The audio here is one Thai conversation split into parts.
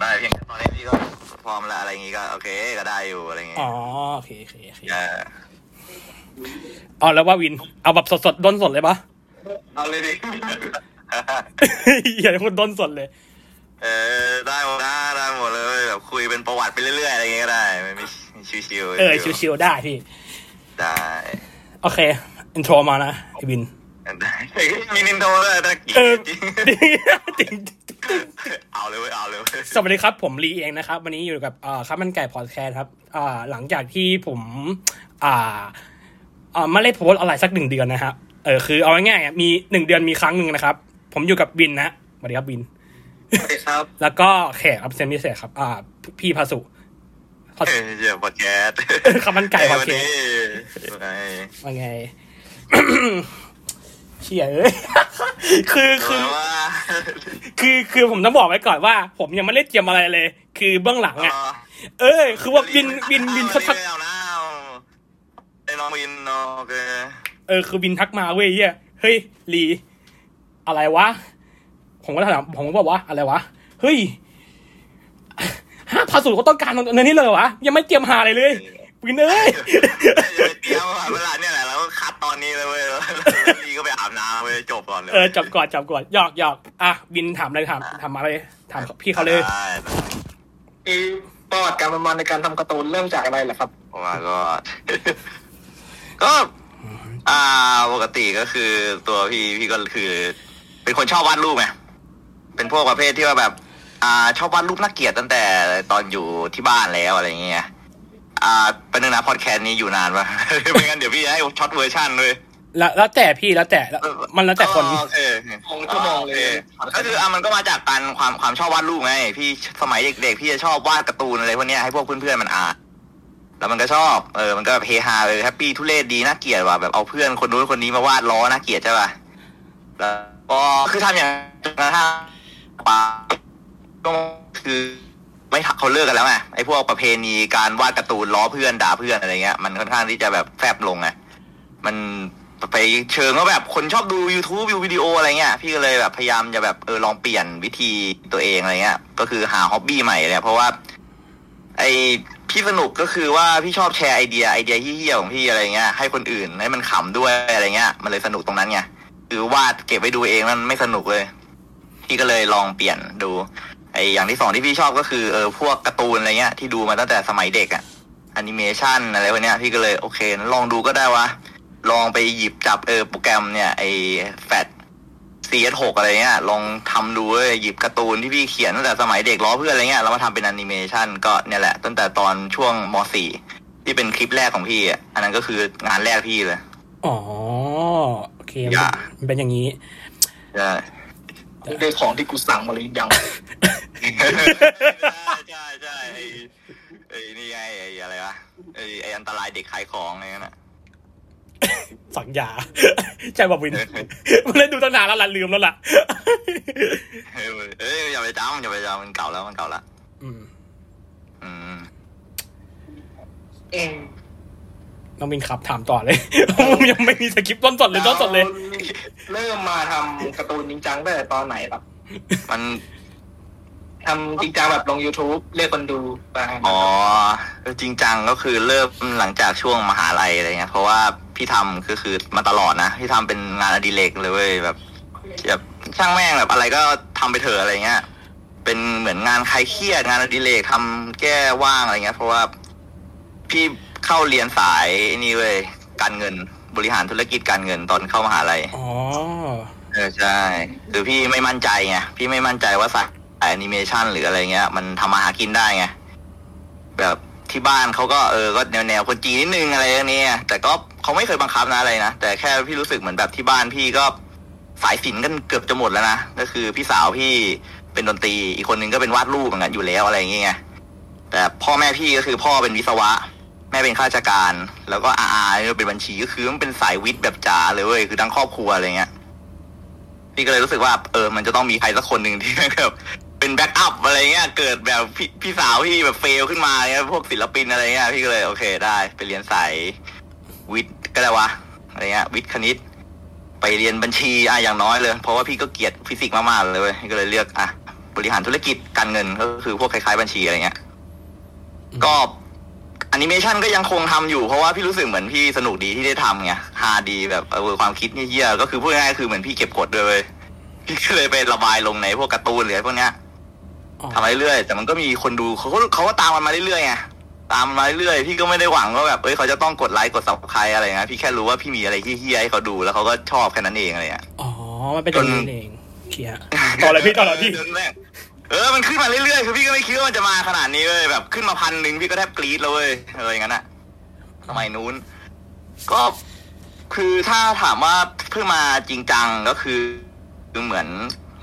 ได้เพียงแค่ตอนนี้พี่ก็พร้อมแล้วอะไรอย่างงี้ก็โอเคก็ได้อยู่อะไรอย่างงี้อ๋อโอเคโอเคโอเคเออเอาแล้วว่าวิน เอาแบบสดๆด้นสดเลยปะเอาเลยดิอย่าคนด้นสดเลย เออได้หมดนะได้หมดเลยแบบคุยเป็นประวัติไปเรื่อยๆอะไรอย่างเงี้ยก็ได้ไม่ไม่ชิวๆเออชิวๆได้พี่ได้โอเค intro มานะไอ้วินได้ มี intro ด้วยตะกี้เออจริงจริงเอาเลยเว้ยเอาเลยเว้ยสวัสดีครับผมลีเองนะครับ วันนี้อยู่กับอ่าข้าวมันไก่พอดแคสต์ครับอ่าหลังจากที่ผม อ่าอ่าไม่ได้โพสต์อะไรสักหนึ่งเดือนนะครับเออคือเอาง่ายๆอะมีหนึ่งเดือนมีครั้งหนึ่งนะครับ ผมอยู่กับวินนะสวัสดีครับวินสวัสดีครับ แล้วก็แขกรับเชิญพิเศษครับ อ่า พี่พาสุเออเดี๋ยวพอดแคสต์ข้าวมันไก่พอดแคสต์ไงว่าไงเชี่ยเอ้ยคือคือว่าคือคือผมต้องบอกไว้ก่อนว่า ผมยังไม่ได้เตรียมอะไรเลย คือเบื้องหลังอะ เออคือว่าบินบินบินเขาทักเอานะไอ้น้องบินโอเคเออคือบินทักมาเว้ยเหี้ยเฮ้ยลีอะไรวะผมก็ถามผมก็บอกว่าอะไรวะเฮ้ยห้าพันสูตรเขาต้องการเงินนี้เลยเหรอวะยังไม่เตรียมหาอะไรเลยวินเอ้ยเดี๋ยวเวลาเนี่ยแหละแล้วก็คัดตอ นนี้เลยเว้ยแล้วลีก็ไปอาบน้ำเว้ยจบก่อนเลยเออจับก่อนจับก่อนหยอกหยอกอะบินถามอะไรถามถามอะไรถามพี่เขาเลยได้มีประวัติการประมาณในการทำการ์ตูนเริ่มจากอะไรเหรอครับผมว่าก็ก็อ่าปกติก็คือตัวพี่พี่ก็คือ เป็นคนชอบวาดรูปไงเป็นพวกประเภทที่ว่าแบบ อ่าชอบวาดรูปน่าเกลียดตั้งแต่ตอนอยู่ที่บ้านแล้วอะไรอย่างเงี้ย อ่าเป็นหนึ่งนะพอดแคสต์นี้อยู่นานปะไม่งั้นเดี๋ยวพี่จะให้ short version เลยแล้วแล้วแต่พี่แล้วแต่แล้วมันแล้วแต่คนโอเคสองชั่วโมงเลยโอเคก็คืออะมันก็มาจากการความความชอบวาดรูปไง พี่สมัยเด็กๆ พี่จะชอบวาดการ์ตูนอะไรพวกเนี้ยให้พวกเพื่อนๆมันอ่านแล้วมันก็ชอบเออมันก็แบบเฮฮาเลยแฮปปี้ทุเรศดีน่าเกลียดว่ะแบบเอาเพื่อนคนนู้นคนนี้มาวาดล้อน่าเกลียดใช่ป่ะแล้วก็คือทำอย่างจนกระทั่งปาก็คือ ไม่เขาเลิกกันแล้วไงไอ้พวกประเพณีการวาดการ์ตูนล้อเพื่อนด่าเพื่อนอะไรเงี้ยมันค่อนข้างที่จะแบบแฟบลงไงมันไปเชิงว่าแบบคนชอบดู YouTube วิววิดีโออะไรเงี้ย พี่ก็เลยแบบพยายามจะแบบเออลองเปลี่ยนวิธีตัวเองอะไรเงี้ย ก็คือหาฮ็อบบี้ใหม่เลยเพราะว่า ไอพี่สนุกก็คือว่าพี่ชอบแชร์ไอเดียไอเดียเฮี้ยของพี่อะไรเงี้ยให้คนอื่นให้มันขำด้วยอะไรเงี้ย มันเลยสนุกตรงนั้นไงคือวาดเก็บไว้ดูเองมันไม่สนุกเลย พี่ก็เลยลองเปลี่ยนดู ไออย่างที่สองที่พี่ชอบก็คือเออพวกการ์ตูนอะไรเงี้ยที่ดูมาตั้งแต่สมัยเด็กอะแอนิเมชันอะไรพวกเนี้ยพี่ก็เลยโอเคงั้นลองดูก็ได้วะ ลองไปหยิบจับเออโปรแกรมเนี่ยไอแฟด CS6 อะไรเงี้ยลองทำดูเลยหยิบการ์ตูนที่พี่เขียนตั้งแต่สมัยเด็กล้อเพื่อนอะไรเงี้ยแล้วมาทำเป็นแอนิเมชันก็เนี่ยแหละ ตั้งแต่ตอนช่วงม .4 ที่เป็นคลิปแรกของพี่อะอันนั้นก็คืองานแรกพี่เลย อ๋อ โอเคอย่ามันเป็นอย่างนี้ ใช่นี่ได้ของที่กูสั่งมาหรือยังใช่ใช่ไอ้ไอ้นี่ไงไอ้อะไรวะไอ้ไอ้อันตรายเด็กขายของอะไรนั่นน่ะสังยาใช่ป่ะวินมันเล่นดูตั้งนานแล้วล่ะลืมแล้วล่ะเอ้ยเอ้ยอย่าไปจำอย่าไปจำมันเก่าแล้วมันเก่าละอืมอืมเอง น้องบินครับถามต่อเลยผมยังไม่มีสคริปต์ต้นสดเลยต้นสดเลย เริ่มมาทำการ์ตูนจริงจังตั้งแต่ตอนไหนครับ มันทำจริงจังแบบลง YouTube เรียกคนดูไปอ๋อจริงจังก็คือเริ่มหลังจากช่วงมหาลัยอะไรเงี้ยเพราะว่าพี่ทำก็คือมาตลอดนะพี่ทำเป็นงานอดิเรกเลยเว้ยแบบแบบช่างแม่งแบบอะไรก็ทำไปเถอะอะไรเงี้ย เป็นเหมือนงานคลายเครียดงานอดิเรกทำแก้ว่างอะไรเงี้ย เพราะว่าพี่ เข้าเรียนสายนี่เว้ยการเงินบริหารธุรกิจการเงินตอนเข้ามหาลัยอ๋อเออใช่คือพี่ไม่มั่นใจไงพี่ไม่มั่นใจว่าสายแอนิเมชันหรืออะไรเงี้ย มันทำมาหากินได้ไงแบบที่บ้านเขาก็เออก็แนวแนวคนจีนนิดนึงอะไรอย่างเนี้ยแต่ก็เขาไม่เคยบังคับนะอะไรนะแต่แค่พี่รู้สึกเหมือนแบบที่บ้านพี่ก็สายศิลป์กันเกือบจะหมดแล้วนะก็คือพี่สาวพี่เป็นดนตรีอีกคนนึงก็เป็นวาดรูปเหมือนกันอยู่แล้วอะไรอย่างเงี้ยแต่พ่อแม่พี่ก็คือพ่อเป็นวิศวะ แม่เป็นข้าราชการ แล้วก็อาอาเนี่ยเป็นบัญชีก็คือมันเป็นสายวิทย์แบบจ๋าเลยเว้ยคือทั้งครอบครัวอะไรเงี้ยพี่ก็เลยรู้สึกว่า เออ มันจะต้องมีใครสักคนหนึ่งที่แบบเป็นแบ็กอัพอะไรเงี้ย เกิดแบบพี่พี่สาวพี่แบบเฟลขึ้นมาเงี้ยพวกศิลปินอะไรเงี้ยพี่ก็เลยโอเคได้ ไปเรียนสายวิทย์ก็ได้วะอะไรเงี้ยวิทย์คณิต ไปเรียนบัญชีอะอย่างน้อยเลย เพราะว่าพี่ก็เกลียดฟิสิกส์มากๆเลยเว้ยพี่ก็เลยเลือกอะไปบริหารธุรกิจการเงินก็คือพวกคล้ายๆบัญชีอะไรเงี้ยก็แอนิเมชันก็ยังคงทำอยู่เพราะว่าพี่รู้สึกเหมือนพี่สนุกดีที่ได้ทำไงฮาดีแบบเออความคิดเหี้ยๆก็คือพูดง่ายๆคือเหมือนพี่เก็บกดด้วยเว้ยพี่ก็เลยไประบายลงในพวกการ์ตูนหรืออะไรพวกเนี้ยอ๋อทำมาเรื่อยๆแต่มันก็มีคนดูเขาก็เขาก็ตามมันมาเรื่อยๆไงตามมันมาเรื่อยๆพี่ก็ไม่ได้หวังว่าแบบเอ้ยเขาจะต้องกดไลค์กด subscribe อะไรเงี้ยพี่แค่รู้ว่าพี่มีอะไรที่เหี้ยๆให้เขาดูแล้วเขาก็ชอบแค่นั้นเองอะไรเงี้ยอ๋อมันเป็นอย่างนี้เองเคลียร์ต่อเลยพี่ต่อเลยพี่จนแม่ง เออมันขึ้นมาเรื่อยๆคือพี่ก็ไม่คิดว่ามันจะมาขนาดนี้เลยแบบขึ้นมาพันหนึ่งพี่ก็แทบกรี๊ดแล้วเว้ยเอออย่างนั้นอะสมัยนู้น ก็คือถ้าถามว่าเพิ่งมาจริงจังก็คือคือเหมือน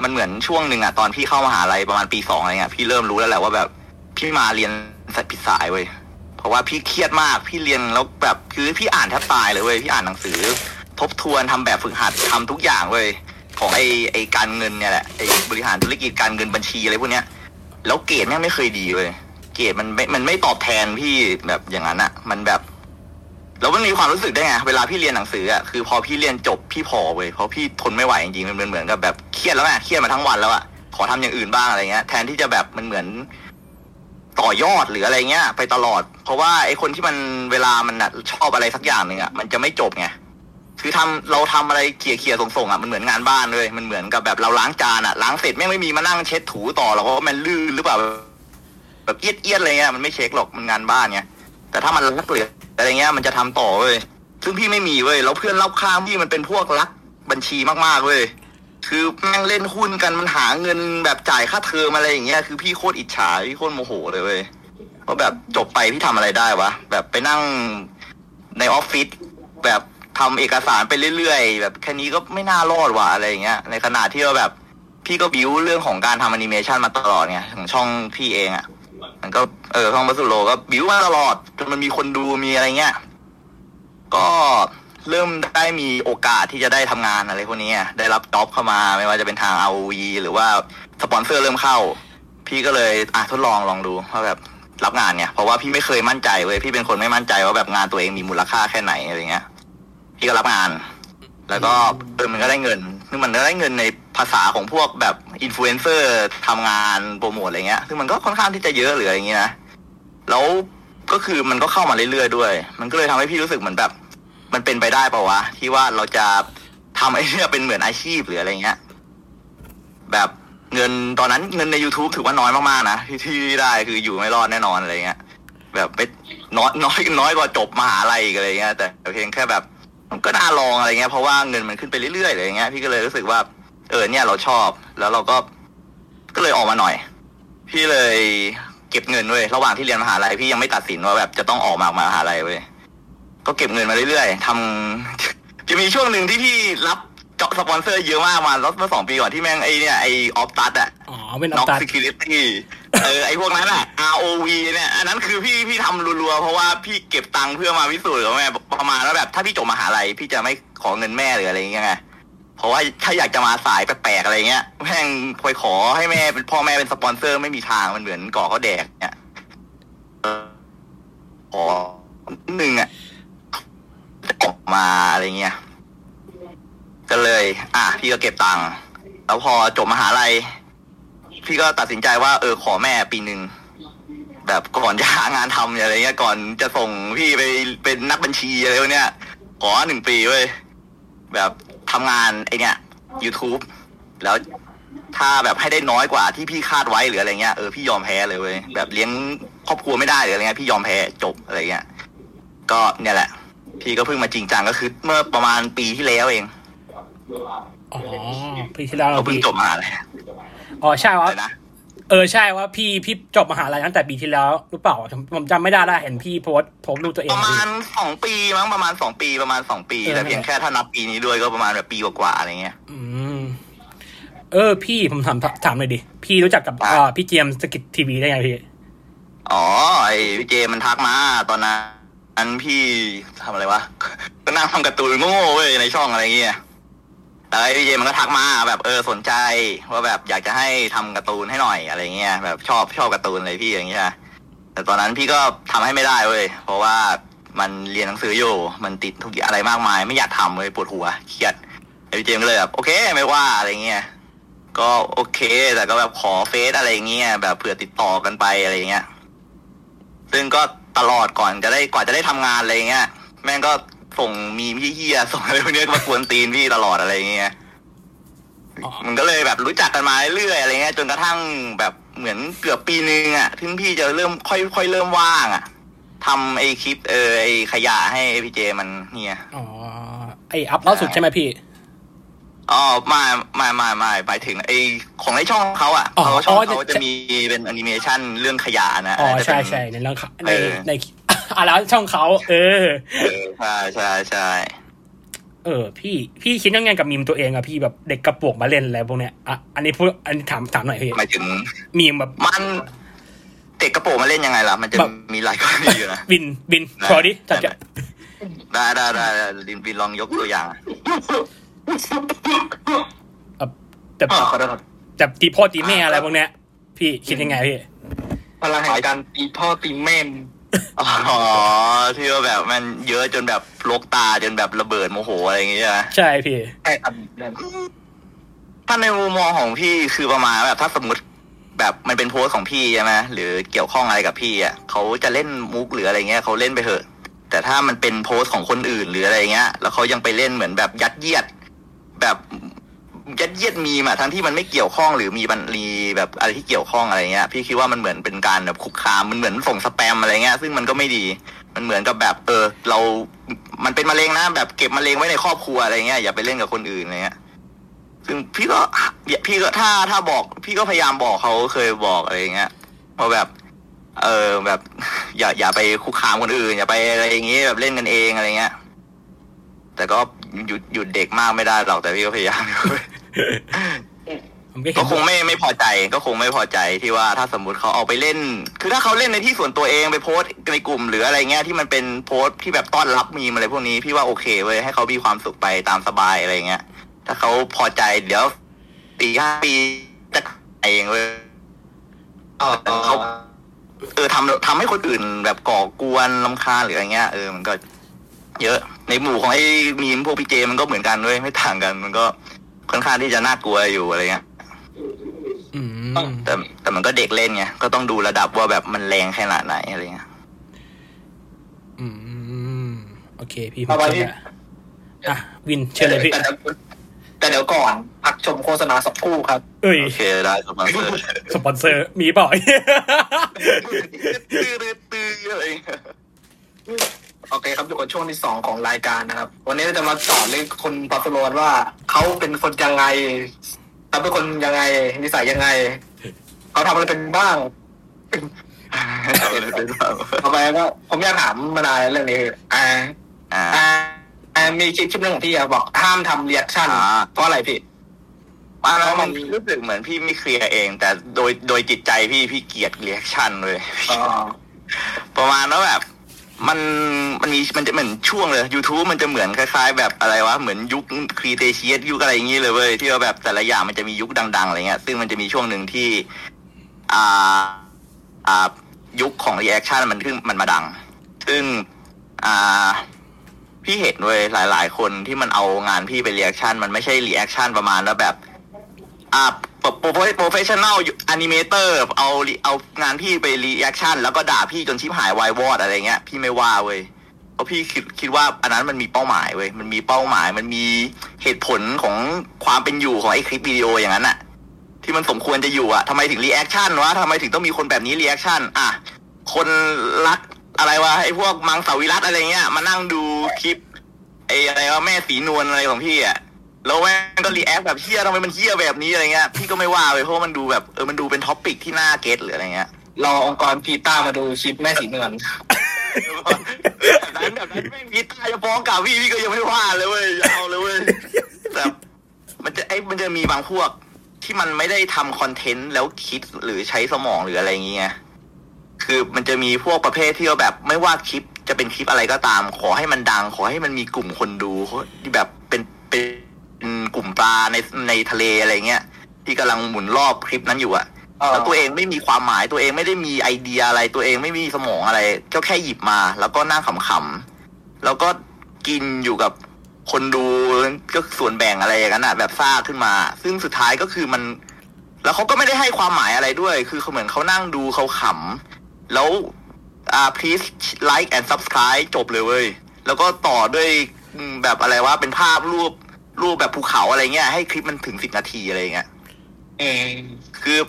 มันเหมือนช่วงหนึ่งอะตอนพี่เข้ามหาลัยประมาณปีสองอะไรเงี้ยพี่เริ่มรู้แล้วแหละว่าแบบพี่มาเรียนสายผิดสายเว้ยเพราะว่าพี่เครียดมากพี่เรียนแล้วแบบคือพี่อ่านแทบตายเลยเว้ยพี่อ่านหนังสือ ทบทวนทำแบบฝึกหัดทำทุกอย่างเว้ย ของไอไอการเงินเนี่ยแหละไอบริหารธุรกิจการเงินบัญชีอะไรพวกเนี้ย แล้วเกรดแม่งไม่เคยดีเว้ยเกรดมันไม่มันไม่ตอบแทนพี่แบบอย่างนั้นอะมันแบบแล้วมันมีความรู้สึกได้ไงเวลาพี่เรียนหนังสืออะคือพอพี่เรียนจบพี่พอเว้ยเพราะพี่ทนไม่ไหวจริงๆมันเหมือนเหมือนกับแบบเครียดแล้วไงเครียดมาทั้งวันแล้วอะขอทำอย่างอื่นบ้างอะไรเงี้ย แทนที่จะแบบมันเหมือนต่อยอดหรืออะไรเงี้ย ไปตลอด เพราะว่าไอ้คนที่มันเวลามันน่ะชอบอะไรสักอย่างหนึ่งอะมันจะไม่จบไง คือทำเราทำอะไรเขี่ยเขี่ยๆส่งๆอะมันเหมือนงานบ้านเลย มันเหมือนกับแบบเราล้างจานอะล้างเสร็จแม่งไม่มีมานั่งเช็ดถูต่อหรอกว่ามันลื่นหรือเปล่าแบบเอียดเอียดๆอะไรเงี้ยมันไม่เช็คหรอกมันงานบ้านไงแต่ถ้ามันรักเหลืออะไรเงี้ยมันจะทำต่อเว้ยซึ่งพี่ไม่มีเว้ยแล้วเพื่อนรอบข้างพี่มันเป็นพวกรักบัญชีมากๆเว้ยคือแม่งเล่นหุ้นกันมันหาเงินแบบจ่ายค่าเทอมอะไรอย่างเงี้ยคือพี่โคตรอิจฉาพี่โคตรโมโหเลยเว้ยว่าแบบจบไปพี่ทำอะไรได้วะแบบไปนั่งในออฟฟิศแบบ ทำเอกสารไปเรื่อยๆ แบบแค่นี้ก็ไม่น่ารอดว่ะอะไรอย่างเงี้ย ในขณะที่ว่าแบบ พี่ก็บิวเรื่องของการทำแอนิเมชันมาตลอดไงของช่องพี่เองอะ่ะมันก็เออช่อง Pasulol ก็ build มาตลอดจนมันมีคนดูมีอะไรเงี้ยก็เริ่มได้มีโอกาสที่จะได้ทำงานอะไรพวกนี้ได้รับ job เข้ามาไม่ว่าจะเป็นทาง ROV หรือว่าสปอนเซอร์เริ่มเข้า พี่ก็เลยอะทดลองลองดูว่าแบบรับงานเนี่ยเพราะว่าพี่ไม่เคยมั่นใจเว้ยพี่เป็นคนไม่มั่นใจว่าแบบงานตัวเองมีมูลค่าแค่ไหนอะไรเงี้ย พี่ก็รับงาน แล้วก็เออมันก็ได้เงินซึ่งมันก็ได้เงินในภาษาของพวกแบบอินฟลูเอนเซอร์ทำงานโปรโมทอะไรเงี้ยซึ่งมันก็ค่อนข้างที่จะเยอะหรืออะไรเงี้ยนะแล้วก็คือมันก็เข้ามาเรื่อยๆด้วย มันก็เลยทำให้พี่รู้สึกเหมือนแบบ มันเป็นไปได้ปะวะที่ว่าเราจะทำไอ้เนี่ยเป็นเหมือนอาชีพหรืออะไรเงี้ย แบบเงินตอนนั้นเงินใน youtube ถือว่าน้อยมากๆนะที่ที่ได้คืออยู่ไม่รอดแน่นอนอะไรเงี้ย แบบไปน้อยน้อยน้อยกว่าจบมหาลัยอีกอะไรเงี้ย แต่เพียงแค่แบบ มันก็น่าลองอะไรเงี้ยเพราะว่าเงินมันขึ้นไปเรื่อยๆอะไรเงี้ยพี่ก็เลยรู้สึกว่า เออเนี่ยเราชอบ แล้วเราก็ก็เลยออกมาหน่อย พี่เลยเก็บเงินเว้ยระหว่างที่เรียนมหาลัยพี่ยังไม่ตัดสินว่าแบบจะต้องออกมามหาลัยเว้ยก็เก็บเงินมาเรื่อยๆทำจะมีช่วงหนึ่งที่พี่รับ เจาะสปอนเซอร์เยอะมากมาแล้วเมื่อสองปีก่อนที่แม่งไอเนี่ยไอออฟตัดอะอ๋อเป็นอน็ออกตัด Security เออไอพวกนั้นอะ ROV เนี่ยอันนั้นคือพี่พี่ทำรัวๆ เพราะว่าพี่เก็บตังค์เพื่อมาพิสูจน์กับแม่ประมาณว่าแบบ ถ้าพี่จบมหาลัยพี่จะไม่ขอเงินแม่หรืออะไรอย่างเงี้ยไงเพราะว่าถ้าอยากจะมาสายแปลกๆอะไรเงี้ยแม่งคอยขอให้แม่เป็นพ่อแม่เป็นสปอนเซอร์ไม่มีทางมันเหมือนก่อเขาแดกเนี่ยเออขอหนึ่งอะออกมาอะไรเงี้ย ก็เลย อะพี่ก็เก็บตังค์แล้วพอจบมหาลัย พี่ก็ตัดสินใจว่าเออขอแม่ปีหนึ่งแบบก่อนจะหางานทำอะไรเงี้ยก่อนจะส่งพี่ไปเป็นนักบัญชีอะไรพวกเนี้ยขอหนึ่งปีเว้ยแบบทำงานไอเนี้ย YouTube แล้วถ้าแบบให้ได้น้อยกว่าที่พี่คาดไว้หรืออะไรเงี้ยเออพี่ยอมแพ้เลยเว้ยแบบเลี้ยงครอบครัวไม่ได้หรืออะไรเงี้ยพี่ยอมแพ้จบอะไรเงี้ยก็เนี่ยแหละ พี่ก็เพิ่งมาจริงจังก็คือเมื่อประมาณปีที่แล้วเอง อ๋อปีที่แล้วเราเราเพิ่งพี่จบมหาลัยอ๋อใช่ว่าอะไรนะเออใช่ว่าพี่พี่จบมหาลัยตั้งแต่ปีที่แล้วหรือเปล่าผมผมจำไม่ได้แล้วเห็นพี่โพสต์โพสต์รูปตัวเอปงระมาณสองปีมั้งประมาณสองปีประมาณสองปีเออแต่เพียงแค่ถ้านับปีนี้ด้วยก็ประมาณแบบปีกว่าๆอะไรเงี้ย อืม เออ พี่ผมถามถามเลยดิพี่รู้จักกับอะอ่าพี่เจมส์สกิททีวีได้ไงพี่อ๋อไอ้พี่เจมันทักมาตอนนั้นพี่ทำอะไรวะก็นั่งทำการ์ตูนโง่ๆเว้ยในช่องอะไรเงี้ย แล้วไอ้พี่เจมันก็ทักมาแบบเออสนใจว่าแบบอยากจะให้ทำการ์ตูนให้หน่อยอะไรเงี้ยแบบชอบชอบการ์ตูนอะไรพี่อย่างเงี้ยแต่ตอนนั้นพี่ก็ทำให้ไม่ได้เว้ยเพราะว่ามันเรียนหนังสืออยู่มันติดทุกอย่างอะไรมากมาย ไม่อยากทำเลยปวดหัวเครียดไอ้พี่เจมก็เลยแบบโอเคไม่ว่าอะไรเงี้ยก็โอเค แต่ก็แบบขอเฟซอะไรเงี้ยแบบเผื่อติดต่อกันไปอะไรเงี้ยซึ่งก็ตลอดก่อนจะได้กว่าจะได้ทำงานอะไรเงี้ยแม่งก็ ส่งมีพี่เฮียส่งอะไรพวกเนี้ยมากวนตีนพี่ตลอดอะไรเงี้ยอ๋อมันก็เลยแบบรู้จักกันมาเรื่อยๆอะไรเงี้ยจนกระทั่งแบบเหมือนเกือบปีนึงอะถึงพี่จะเริ่มค่อยค่อยเริ่มว่างอะทำไอคลิปเออไอขยะให้พี่เจมันเนี่ยอ๋อไออัพล่าสุดใช่ไหมพี่อ๋อไม่ไม่ไม่ไม่หมายถึงไอของในช่องเขาอะอ๋อเขาช่องอ๋อเขาจะมีเป็นแอนิเมชันเรื่องขยะนะอ๋อจะใช่เป็นใช่ในเรื่องเขาในเออใน อะแล้วช่องเขาเออเออใช่ใช่ใช่เออ พี่พี่คิดยังไงกับมีมตัวเองอะพี่แบบเด็กกระปวกมาเล่นอะไรพวกเนี้ยอะอันนี้พูดอันนี้ถามถามหน่อยพี่หมายถึงมีมแบบมันเด็กกระโปรงมาเล่นยังไงล่ะ มันจะแบบมีหลายกรณีอยู่นะบินบินได้พอดิจัดจะได้ได้ได้ได้ลินบินลองยกตัวอย่างแต่อ๋อขอโทษครับแต่ตีพ่อตีแม่อะไรพวกเนี้ย พี่คิดยังไงพี่พลังแห่งการตีพ่อตีแม่ม อ๋อที่ว่าแบบมันเยอะจนแบบลกตาจนแบบระเบิดโมโหอะไรอย่างเงี้ยนะใช่พี่ใช่ครับนั่นถ้าในมุมมองของพี่คือประมาณแบบถ้าสมมติแบบมันเป็นโพสต์ของพี่ใช่ไหมหรือเกี่ยวข้องอะไรกับพี่อะเขาจะเล่นมุกหรืออะไรเงี้ยเขาเล่นไปเถอะ แต่ถ้ามันเป็นโพสต์ของคนอื่นหรืออะไรเงี้ย แล้วเขายังไปเล่นเหมือนแบบยัดเยียด แบบ ยัดเยียดมีมอะทั้งที่มันไม่เกี่ยวข้องหรือมีบันรีแบบอะไรที่เกี่ยวข้องอะไรเงี้ย พี่คิดว่ามันเหมือนเป็นการแบบคุกคามมันเหมือนส่งสแปมอะไรเงี้ย ซึ่งมันก็ไม่ดี มันเหมือนกับแบบเออ เรา มันเป็นมะเร็งนะแบบเก็บมะเร็งไว้ในครอบครัวอะไรเงี้ยอย่าไปเล่นกับคนอื่นอะไรเงี้ยซึ่งพี่ก็พี่ก็ถ้าถ้าบอก พี่ก็พยายามบอกเขาเคยบอกอะไรเงี้ยว่าแบบ เออแบบ อย่าอย่าไปคุกคามคนอื่น อย่าไปอะไรอย่างเงี้ยแบบเล่นกันเองอะไรเงี้ยแต่ก็หยุดหยุดเด็กมากไม่ได้หรอกแต่พี่ก็พยายามอยู่ ผมก็เห็ก็นคงไม่ไม่พอใจก็คงไม่พอใจที่ว่าถ้าสมมติเขาเอาไปเล่น คือถ้าเขาเล่นในที่ส่วนตัวเองไปโพสต์ในกลุ่มหรืออะไรเงี้ยที่มันเป็นโพสต์ที่แบบต้อนรับมีมอะไรพวกนี้พี่ว่าโอเคเว้ยให้เขามีความสุขไปตามสบายอะไรเงี้ย ถ้าเขาพอใจเดี๋ยวปีห้าปีจะเองเว้ย อ๋อเขาเออทำทำให้คนอื่นแบบก่อกวนลำคาญหรืออะไรเงี้ยเออมันก็ เยอะในหมู่ของไอ้มีมพวกพี่เจมันก็เหมือนกันด้วยไม่ต่างกัน มันก็ ค่อนข้างที่จะน่ากลัวอยู่อะไรเงี้ยอืมแต่แต่มันก็เด็กเล่นไงก็ต้องดูระดับว่าแบบมันแรงขนาดไหนอะไรเงี้ยอืมโอเค พี่ผเอามไว้เชื่ที่ออะ วินเชิญเลยพี่แต่ดี๋วแต่เดี๋ยวก่อน พักชมโฆษณาสักครู่ครับ เอ้ยโอเคได้สปอนเซอร์สปอนเซอร์มีเปล่าตื้อตื้อตื้ออะไรเงี้ย โอเคครับอยู่กับช่วงที่สองของรายการนะครับ วันนี้เราจะมาสอนเรื่องคนปาฟโลนว่าเขาเป็นคนยังไงเขาเป็นคนยังไง นิสัยยังไง เขาทำอะไรเป็นบ้างเอาเลยเป็นแบบต่อไปก็ผมอยากถามมานานแล้วเรื่องนี้อ่าอ่าอ่าอ่ามีคลิปคลิปหนึงของพี่อะบอกห้ามทำ reaction อ่าเพราะอะไรพี่อ่าแล้วมันรู้สึกเหมือนพี่ไม่เคลียร์เอง แต่โดยโดยจิตใจพี่พี่เกลียด reaction เลยอ๋อประมาณว่าแบบ มันมันมีมันจะเหมือนช่วงเลย YouTube มันจะเหมือนคล้ายๆ แบบอะไรวะเหมือนยุค Cretaceous ยุคอะไรอย่างนี้เลยเว้ยที่ว่าแบบแต่ละอย่างมันจะมียุคดังๆอะไรเงี้ยซึ่งมันจะมีช่วงหนึ่งที่ อ่าอ่ายุคของ reaction มันขึ้นมันมาดัง ซึ่งอ่าพี่เห็นเว้ยหลาย ๆ คนที่มันเอางานพี่ไป reaction มันไม่ใช่ reaction ประมาณแล้วแบบอ่า pro professional animator เอาเอางานพี่ไป reaction แล้วก็ด่าพี่จนชิบหายวายวอดอะไรเงี้ย พี่ไม่ว่าเว้ยเพราะพี่คิดคิดว่าอันนั้นมันมีเป้าหมายเว้ยมันมีเป้าหมายมันมีเหตุผลของความเป็นอยู่ของไอ้คลิปวิดีโออย่างนั้นอะที่มันสมควรจะอยู่อะทำไมถึง reaction วะทำไมถึงต้องมีคนแบบนี้ reaction อะคนรักอะไรวะไอ้พวกมังสวิรัติอะไรเงี้ยมานั่งดูคลิปไอ้อะไรวะแม่สีนวลอะไรของพี่อะ แล้วแม่งก็ react แบบเหี้ยทำไมมันเหี้ยแบบนี้อะไรเงี้ยพี่ก็ไม่ว่าเลยเพราะว่ามันดูแบบเออมันดูเป็น topic ที่น่า get หรืออะไรเงี้ยรอองค์กรพีต้ามาดูคลิปแม่สีเนือนแบบนั้นแบบนั้นแม่งพีต้าจะฟ้องกลับพี่พี่ก็ยังไม่ว่าเลยเว้ยยาวเลยเว้ยแต่มันจะไอ้มันจะมีบางพวกที่มันไม่ได้ทำคอนเทนต์แล้วคิดหรือใช้สมองหรืออะไรอย่างเงี้ยคือมันจะมีพวกประเภทที่ว่าแบบไม่ว่าคลิปจะเป็นคลิปอะไรก็ตาม ขอให้มันดัง ขอให้มันมีกลุ่มคนดูที่แบบเป็นเป็น กลุ่มปลาในในทะเลอะไรเงี้ยที่กำลังหมุนรอบคลิปนั้นอยู่อะแล้วตัวเองไม่มีความหมายตัวเองไม่ได้มีไอเดียอะไรตัวเองไม่มีสมองอะไรก็แค่หยิบมา แล้วก็นั่งขำๆแล้วก็กินอยู่กับคนดูก็ส่วนแบ่งอะไรอย่างนั้นอะแบบซ่ากขึ้นมา ซึ่งสุดท้ายก็คือมัน แล้วเขาก็ไม่ได้ให้ความหมายอะไรด้วย คือเขาเหมือนเขานั่งดูเขาขำแล้วอ่า please like and subscribe จบเลยเว้ย แล้วก็ต่อด้วยอืมแบบอะไรว่าเป็นภาพรูป รูปแบบภูเขาอะไรเงี้ยให้คลิปมันถึงสิบนาทีอะไรเงี้ยเออคือ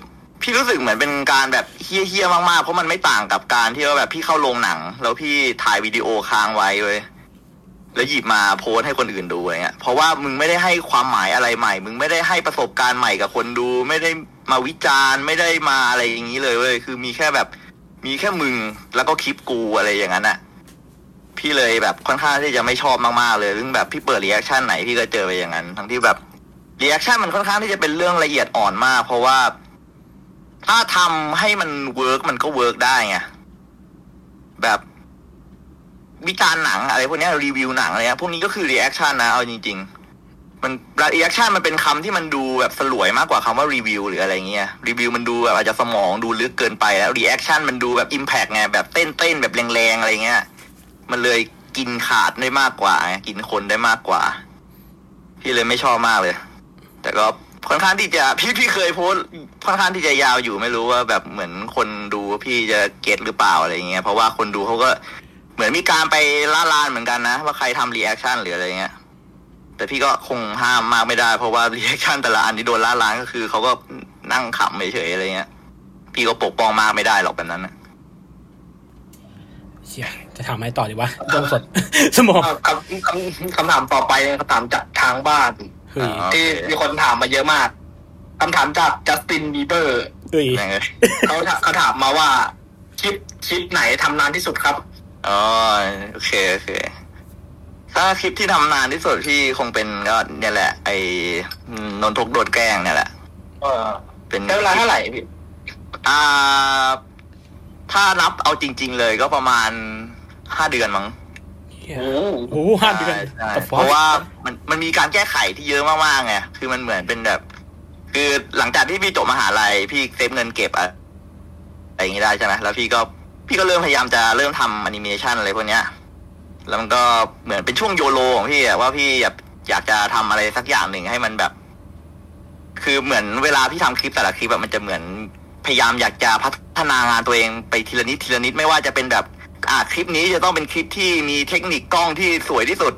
พี่รู้สึกเหมือนเป็นการแบบเฮี้ยๆมากๆ เพราะมันไม่ต่างกับการที่ว่าแบบพี่เข้าโรงหนัง แล้วพี่ถ่ายวิดีโอค้างไว้เว้ยแล้วหยิบมาโพสต์ให้คนอื่นดูอะไรเงี้ยเพราะว่ามึงไม่ได้ให้ความหมายอะไรใหม่ มึงไม่ได้ให้ประสบการณ์ใหม่กับคนดู ไม่ได้มาวิจารณ์ไม่ได้มาอะไรอย่างนี้เลยเว้ยคือมีแค่แบบมีแค่มึงแล้วก็คลิปกูอะไรอย่างนั้นอะ พี่เลยแบบค่อนข้างที่จะไม่ชอบมากๆเลยซึ่งแบบพี่เปิด reaction ไหนพี่ก็เจอไปอย่างนั้น ทั้งที่แบบ reaction มันค่อนข้างที่จะเป็นเรื่องละเอียดอ่อนมาก เพราะว่าถ้าทำให้มัน work มันก็ work ได้ไงแบบวิจารณ์หนังอะไรพวกนี้รีวิวหนังอะไรเงี้ยพวกนี้ก็คือ reaction นะเอาจริง ๆ มัน reaction มันเป็นคำที่มันดูแบบสลวยมากกว่าคำว่ารีวิวหรืออะไรเงี้ยรีวิวมันดูแบบอาจจะสมองดูลึกเกินไปแล้ว reaction มันดูแบบ impact ไงแบบเต้นเต้นแบบแรงๆอะไรเงี้ย มันเลยกินขาดได้มากกว่าไงกินคนได้มากกว่า พี่เลยไม่ชอบมากเลย แต่ก็ค่อนข้างที่จะพี่พี่เคยโพสต์ค่อนข้างที่จะยาวอยู่ไม่รู้ว่าแบบเหมือนคนดูพี่จะ get หรือเปล่าอะไรเงี้ยเพราะว่าคนดูเขาก็เหมือนมีการไปล่าลานเหมือนกันนะ ว่าใครทำ reaction หรืออะไรเงี้ยแต่พี่ก็คงห้ามมากไม่ได้ เพราะว่า reaction แต่ละอันที่โดนล่าลานก็คือเขาก็นั่งขำเฉยๆอะไรเงี้ย พี่ก็ปกป้องมากไม่ได้หรอกแบบนั้นนะเชี่ย จะถามอะไรต่อดีวะดวงสดสมองเอาคำคำคำถามต่อไปคำถามจากทางบ้านเฮ้ยอ๋อที่มีคนถามมาเยอะมากคำถามจากจัสตินบีเบอร์เฮ้ยแม่งเลยเขาถเขาถามมาว่าคลิปคลิปไหนทำนานที่สุดครับอ๋อโอเคโอเคถ้าคลิปที่ทำนานที่สุดพี่คงเป็นก็เนี่ยแหละ ไอ้นนทกโดดแกล้งเนี่ยแหละเออเป็นใช้เวลาเท่าไหร่พี่อ่า ถ้านับเอาจริง ๆ เลยก็ประมาณ ห้าเดือนมั้งโอ้โอ้โหห้าเดือนใช่ใช่กับฟเพราะว่ามันมันมีการแก้ไขที่เยอะมากๆไงคือมันเหมือนเป็นแบบ คือหลังจากที่พี่จบมหาลัยพี่เซฟเงินเก็บอะอะไรอย่างงี้ได้ใช่ไหมแล้วพี่ก็พี่ก็เริ่มพยายามจะเริ่มทำแอนิเมชันอะไรพวกเนี้ยแล้วมันก็เหมือนเป็นช่วงโยโลของพี่อะว่าพี่อยากอยากจะทำอะไรสักอย่างหนึ่งให้มันแบบ คือเหมือนเวลาพี่ทำคลิปแต่ละคลิปแบบมันจะเหมือนพยายามอยากจะพัฒนางานตัวเองไปทีละนิดทีละนิดไม่ว่าจะเป็นแบบ อ่าคลิปนี้จะต้องเป็นคลิปที่มีเทคนิคกล้องที่สวยที่สุด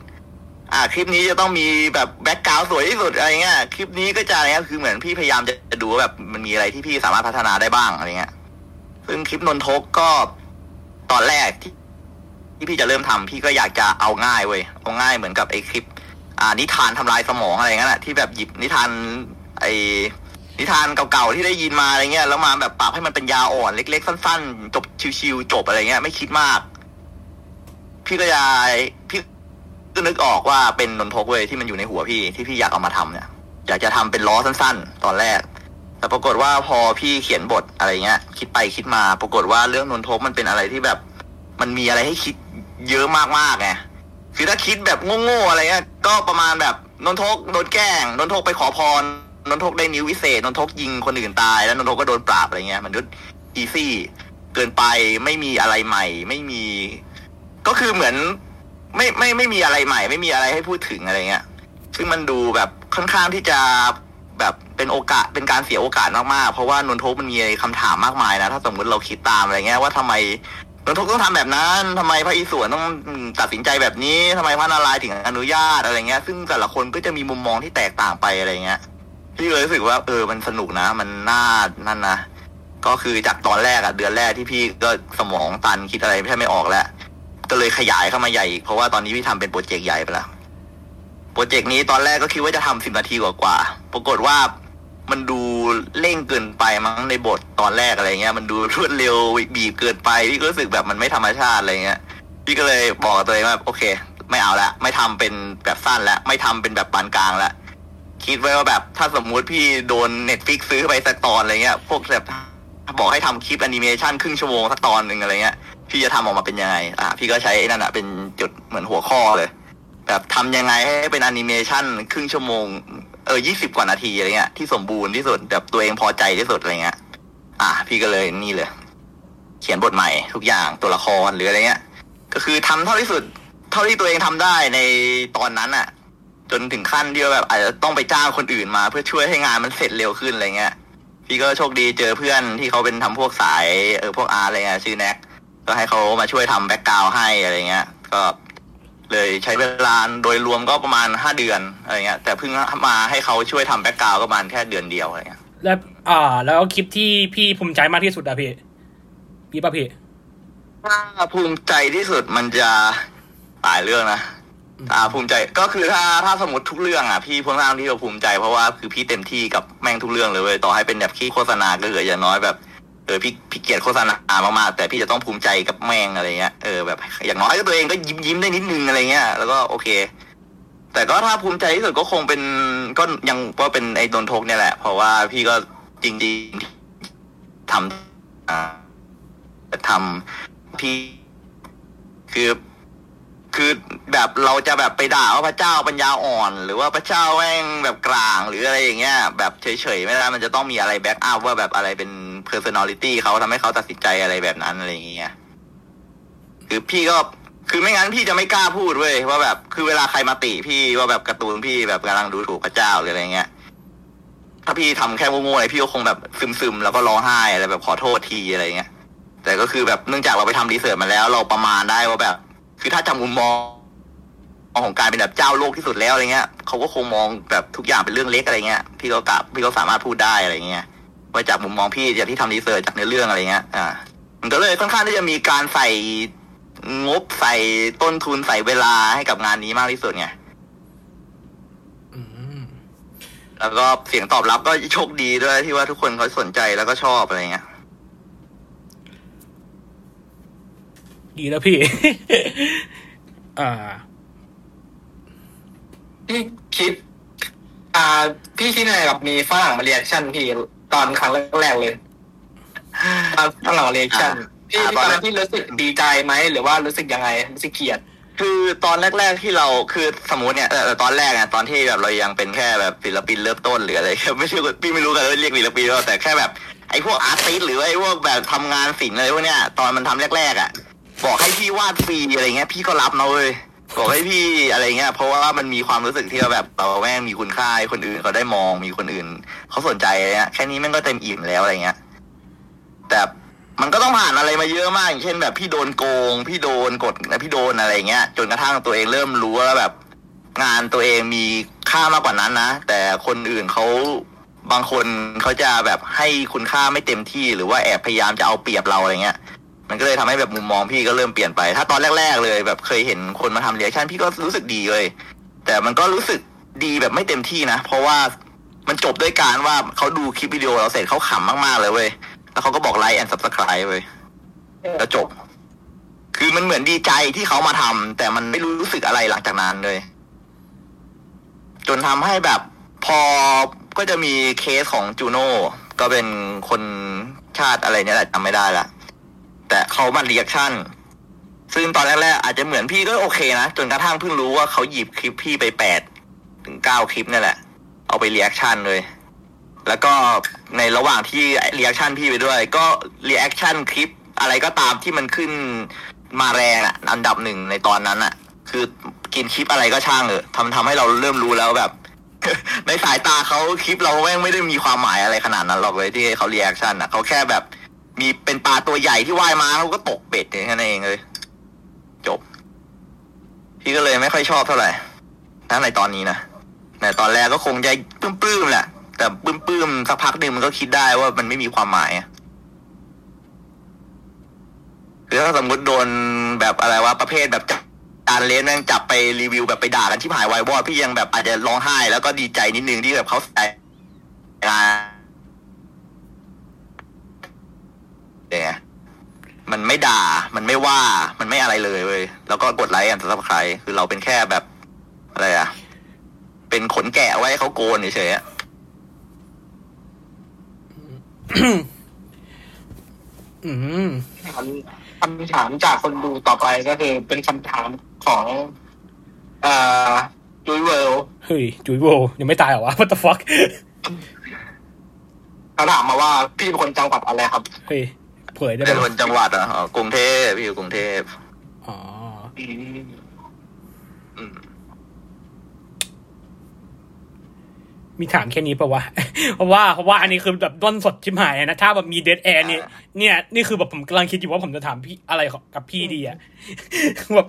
อ่า คลิปนี้จะต้องมีแบบแบ็กกราวด์สวยที่สุดอะไรเงี้ยคลิปนี้ก็จะอะไรเงี้ยคือเหมือนพี่พยายามจะดูว่าแบบมันมีอะไรที่พี่สามารถพัฒนาได้บ้างอะไรเงี้ย ซึ่งคลิปนนทกก็ตอนแรกที่ที่พี่จะเริ่มทำพี่ก็อยากจะเอาง่ายเว้ยเอาง่ายเหมือนกับไอ้คลิป อ่านิทานทำลายสมองอะไรเงี้ยแหละที่แบบหยิบนิทานไอ้ นิทานเก่าๆที่ได้ยินมาอะไรเงี้ยแล้วมาแบบปรับให้มันเป็นยาอ่อนเล็ก ๆ สั้น ๆ จบชิวๆจบอะไรเงี้ย ไม่คิดมาก พี่ก็จะพี่ก็นึกออกว่าเป็นนนทกเว้ยที่มันอยู่ในหัวพี่ที่พี่อยากเอามาทำเนี่ยอยากจะทำเป็นล้อสั้น ๆ ตอนแรก แต่ปรากฏว่าพอพี่เขียนบทอะไรเงี้ย คิดไปคิดมา ปรากฏว่าเรื่องนนทกมันเป็นอะไรที่แบบ มันมีอะไรให้คิดเยอะมากๆไงคือถ้าคิดแบบโง่ๆอะไรเงี้ยก็ประมาณแบบนนทกโดนแกล้งนนทกไปขอพร นนทกได้นิ้ววิเศษนนทกยิงคนอื่นตาย แล้วนนทกก็โดนปราบอะไรเงี้ย มันก็อีซี่เกินไปไม่มีอะไรใหม่ ไม่มี ก็คือเหมือน ไม่ไม่ไม่มีอะไรใหม่ ไม่มีอะไรให้พูดถึงอะไรเงี้ย ซึ่งมันดูแบบค่อนข้างที่จะแบบเป็นโอกาสเป็นการเสียโอกาสมากๆ เพราะว่านนทกมันมีคำถามมากมายนะ ถ้าสมมติเราคิดตามอะไรเงี้ยว่าทำไมนนทกต้องทำแบบนั้นทำไมพระอิศวรต้องตัดสินใจแบบนี้ทำไมพระนารายณ์ถึงอนุญาตอะไรเงี้ย ซึ่งแต่ละคนก็จะมีมุมมองที่แตกต่างไปอะไรเงี้ย พี่เลยรู้สึกว่า เออมันสนุกนะ มันน่านั่นนะก็คือจากตอนแรกอะเดือนแรกที่พี่ก็สมองตันคิดอะไรไม่ใช่ไม่ออกแล้ว ก็เลยขยายเข้ามาใหญ่อีกเพราะว่าตอนนี้พี่ทำเป็นโปรเจกต์ใหญ่ไปแล้วโปรเจกต์นี้ตอนแรกก็คิดว่าจะทำสิบนาทีกว่าๆปรากฏว่ามันดูเร่งเกินไปมั้งในบทตอนแรกอะไรเงี้ย มันดูรวดเร็วบีบเกินไปพี่ก็รู้สึกแบบมันไม่ธรรมชาติอะไรเงี้ย พี่ก็เลยบอกตัวเองว่าโอเค ไม่เอาละไม่ทำเป็นแบบสั้นแล้วไม่ทำเป็นแบบปานกลางแล้ว คิดไว้ว่าแบบถ้าสมมุติพี่โดน Netflix ซื้อไปสักตอนอะไรเงี้ย พวกแบบบอกให้ทำคลิปแอนิเมชันครึ่งชั่วโมงสักตอนหนึ่งอะไรเงี้ย พี่จะทำออกมาเป็นยังไง อะพี่ก็ใช้ไอ้นั่นอะเป็นจุดเหมือนหัวข้อเลย แบบทำยังไงให้เป็นแอนิเมชันครึ่งชั่วโมงเออยี่สิบกว่านาทีอะไรเงี้ยที่สมบูรณ์ที่สุดแบบตัวเองพอใจที่สุดอะไรเงี้ย อะพี่ก็เลยนี่เลย เขียนบทใหม่ทุกอย่างตัวละครหรืออะไรเงี้ย ก็คือทำเท่าที่สุด เท่าที่ตัวเองทำได้ในตอนนั้นอะ จนถึงขั้นที่ว่าแบบอาจจะต้องไปจ้างคนอื่นมา เพื่อช่วยให้งานมันเสร็จเร็วขึ้นอะไรเงี้ย พี่ก็โชคดีเจอเพื่อนที่เขาเป็นทำพวกสายเออพวกอาร์อะไรเงี้ยชื่อแน็กก็ให้เขามาช่วยทำแบ็กกราวให้อะไรเงี้ย ก็เลยใช้เวลาโดยรวมก็ประมาณห้าเดือนอะไรเงี้ยแต่เพิ่งมาให้เขาช่วยทำแบ็กกราวก็ประมาณแค่เดือนเดียวอะไรเงี้ยแล้วอ่า แล้วคลิปที่พี่ภูมิใจมากที่สุดอะพี่พี่ป่ะพี่ถ้าภูมิใจที่สุดมันจะหลายเรื่องนะ อ่าภูมิใจก็คือถ้าถ้าสมมติทุกเรื่องอะพี่ค่อนข้างที่จะภูมิใจเพราะว่าคือพี่เต็มที่กับแม่งทุกเรื่องเลยเว้ยต่อให้เป็นแบบขี้โฆษณาก็เหลืออย่างน้อยแบบเออพี่พี่เกลียดโฆษณามากๆแต่พี่จะต้องภูมิใจกับแม่งอะไรเงี้ยเออแบบอย่างน้อยก็ตัวเองก็ยิ้มยิ้มได้นิดนึงอะไรเงี้ยแล้วก็โอเค แต่ก็ถ้าภูมิใจที่สุดก็คงเป็นก็ยังว่าเป็นไอ้โดนทกเนี่ยแหละ เพราะว่าพี่ก็จริงๆทำอ่าทำพี่คือ คือแบบเราจะแบบไปด่าว่าพระเจ้าปัญญาอ่อน หรือว่าพระเจ้าแม่งแบบกลางหรืออะไรอย่างเงี้ยแบบเฉยๆไม่ได้มันจะต้องมีอะไรแบ็กอัพว่าแบบอะไรเป็น personality เขาทำให้เขาตัดสินใจอะไรแบบนั้นอะไรอย่างเงี้ยคือพี่ก็คือไม่งั้นพี่จะไม่กล้าพูดเว้ยว่าแบบคือเวลาใครมาติพี่ว่าแบบการ์ตูนพี่แบบกำลังดูถูกพระเจ้าหรืออะไรเงี้ยถ้าพี่ทำแค่โง่ๆอะไรพี่ก็คงแบบซึมๆแล้วก็ร้องไห้อะไรแบบขอโทษทีอะไรเงี้ยแต่ก็คือแบบเนื่องจากเราไปทำรีเสิร์ชมาแล้ว เราประมาณได้ว่าแบบ คือถ้าจำมุมมองของการเป็นแบบเจ้าโลกที่สุดแล้วอะไรเงี้ยเขาก็คงมองแบบทุกอย่างเป็นเรื่องเล็กอะไรเงี้ยพี่ก็กลับพี่ก็สามารถพูดได้อะไรเงี้ยว่าจากมุมมองพี่จากที่ทำรีเสิร์ชจากเนื้อเรื่องอะไรเงี้ยอ่ามันก็เลยค่อนข้างที่จะมีการใส่งบใส่ต้นทุนใส่เวลาให้กับงานนี้มากที่สุดไงอืมแล้วก็เสียงตอบรับก็โชคดีด้วยที่ว่าทุกคนเขาสนใจแล้วก็ชอบอะไรเงี้ย ดีแล้วพี่ อ่าพี่คิด อ่า พี่คิดยังไงกับมีฝรั่งมา reaction พี่ตอนครั้งแรกๆเลยตอนฝรั่งมา reaction อ่าพี่ตตออนนแรกนั้นพี่รู้สึกดีใจไหมหรือว่ารู้สึกยังไงรู้สึกเกลียดคือตอนแรก ๆที่เราคือสมมติเนี่ยเออตอนแรกอะตอนที่แบบเรายังเป็นแค่แบบศิลปินเริ่มต้นหรืออะไรไม่ใช่พี่ไม่รู้กันว่าเรียกศิลปินหรือเปล่าแต่แค่แบบไอ้พวก artist หรือว่าไอ้พวกแบบทำงานศิลป์อะไรพวกเนี้ยตอนมันทำแรกๆอะ บอกให้พี่วาดฟรีอะไรเงี้ย พี่ก็รับนะเว้ยบอกให้พี่อะไรเงี้ย เพราะว่ามันมีความรู้สึกที่ว่าแบบเราแม่งมีคุณค่าคนอื่นเขาได้มองมีคนอื่นเขาสนใจอะไรเงี้ยแค่นี้แม่งก็เต็มอิ่มแล้วอะไรเงี้ย แต่มันก็ต้องผ่านอะไรมาเยอะมากอย่างเช่นแบบพี่โดนโกง พี่โดนกดพี่โดนอะไรเงี้ย จนกระทั่งตัวเองเริ่มรู้ว่าแบบ งานตัวเองมีค่ามากกว่านั้นนะ แต่คนอื่นเขาบางคนเขาจะแบบให้คุณค่าไม่เต็มที่หรือว่าแอบพยายามจะเอาเปรียบเราอะไรเงี้ย มันก็เลยทำให้แบบมุมมองพี่ก็เริ่มเปลี่ยนไป ถ้าตอนแรก ๆ เลย แบบเคยเห็นคนมาทำเรียชั่นพี่ก็รู้สึกดีเลย แต่มันก็รู้สึกดีแบบไม่เต็มที่นะ เพราะว่ามันจบด้วยการว่าเขาดูคลิปวิดีโอเราเสร็จเขาขำมากๆเลยเว้ย แล้วเขาก็บอกไลค์แอนด์ซับสไคร b e เว้ย แล้วจบ คือมันเหมือนดีใจที่เขามาทำแต่มันไม่รู้สึกอะไรหลังจากนั้นเลย จนทำให้แบบพอก็จะมีเคสของจูโน่ก็เป็นคนชาติอะไรเนี่ยแหละจำไม่ได้ละ แต่เขามา reaction ซึ่งตอนแรกๆอาจจะเหมือนพี่ก็โอเคนะ จนกระทั่งเพิ่งรู้ว่าเขาหยิบคลิปพี่ไปแปดถึงเก้าคลิปนี่แหละ เอาไป reaction เลย แล้วก็ในระหว่างที่ reaction พี่ไปด้วย ก็ reaction คลิปอะไรก็ตามที่มันขึ้นมาแรงอะอันดับหนึ่งในตอนนั้นอะคือกินคลิปอะไรก็ช่างเออทำทำให้เราเริ่มรู้แล้วแบบ ในสายตาเขาคลิปเราแม่งไม่ได้มีความหมายอะไรขนาดนั้นหรอกเลยที่เขา reaction อะเขาแค่แบบ มีเป็นปลาตัวใหญ่ที่ว่ายมาเขาก็ตกเบ็ดแค่นั้นเองเลย จบ พี่ก็เลยไม่ค่อยชอบเท่าไหร่ถ้าในตอนนี้นะแต่ตอนแรกก็คงจะปลื้มๆแหละ แต่ปลื้มๆสักพักหนึ่งมันก็คิดได้ว่ามันไม่มีความหมายอะคือถ้าสมมติโดนแบบอะไรว่าประเภทแบบจับจานเลนแม่งจับไปรีวิวแบบไปด่ากันที่หายวายวอดพี่ยังแบบอาจจะร้องไห้แล้วก็ดีใจนิดนึงที่แบบเขาใส่งาน เนี่ยมันไม่ด่า มันไม่ว่า มันไม่อะไรเลยเว้ย แล้วก็กดไลค์อันสับใคร คือเราเป็นแค่แบบอะไรอะเป็นขนแกะไว้ให้เขาโกนเฉยๆอะอืมถามคำถามจากคนดูต่อไปก็คือเป็นคำถามของเอ่อจุยเวิลด์เฮ้ยจุยโวยังไม่ตายเหรอวะ what the fuck เขาถามมาว่าพี่เป็นคนจังหวัดอะไรครับ เฮ้ย เผยได้เป็นไหมคนจังหวัดอะอ๋อกรุงเทพพี่อยู่กรุงเทพอ๋ออืมอืมมีถามแค่นี้ปะวะ เพราะว่าเพราะว่าอันนี้คือแบบด้นสดชิบหายนะ ถ้าแบบมี dead air เนี่ย เนี่ยนี่คือแบบผมกำลังคิดอยู่ว่าผมจะถามพี่อะไรกับพี่ดีอะแบบ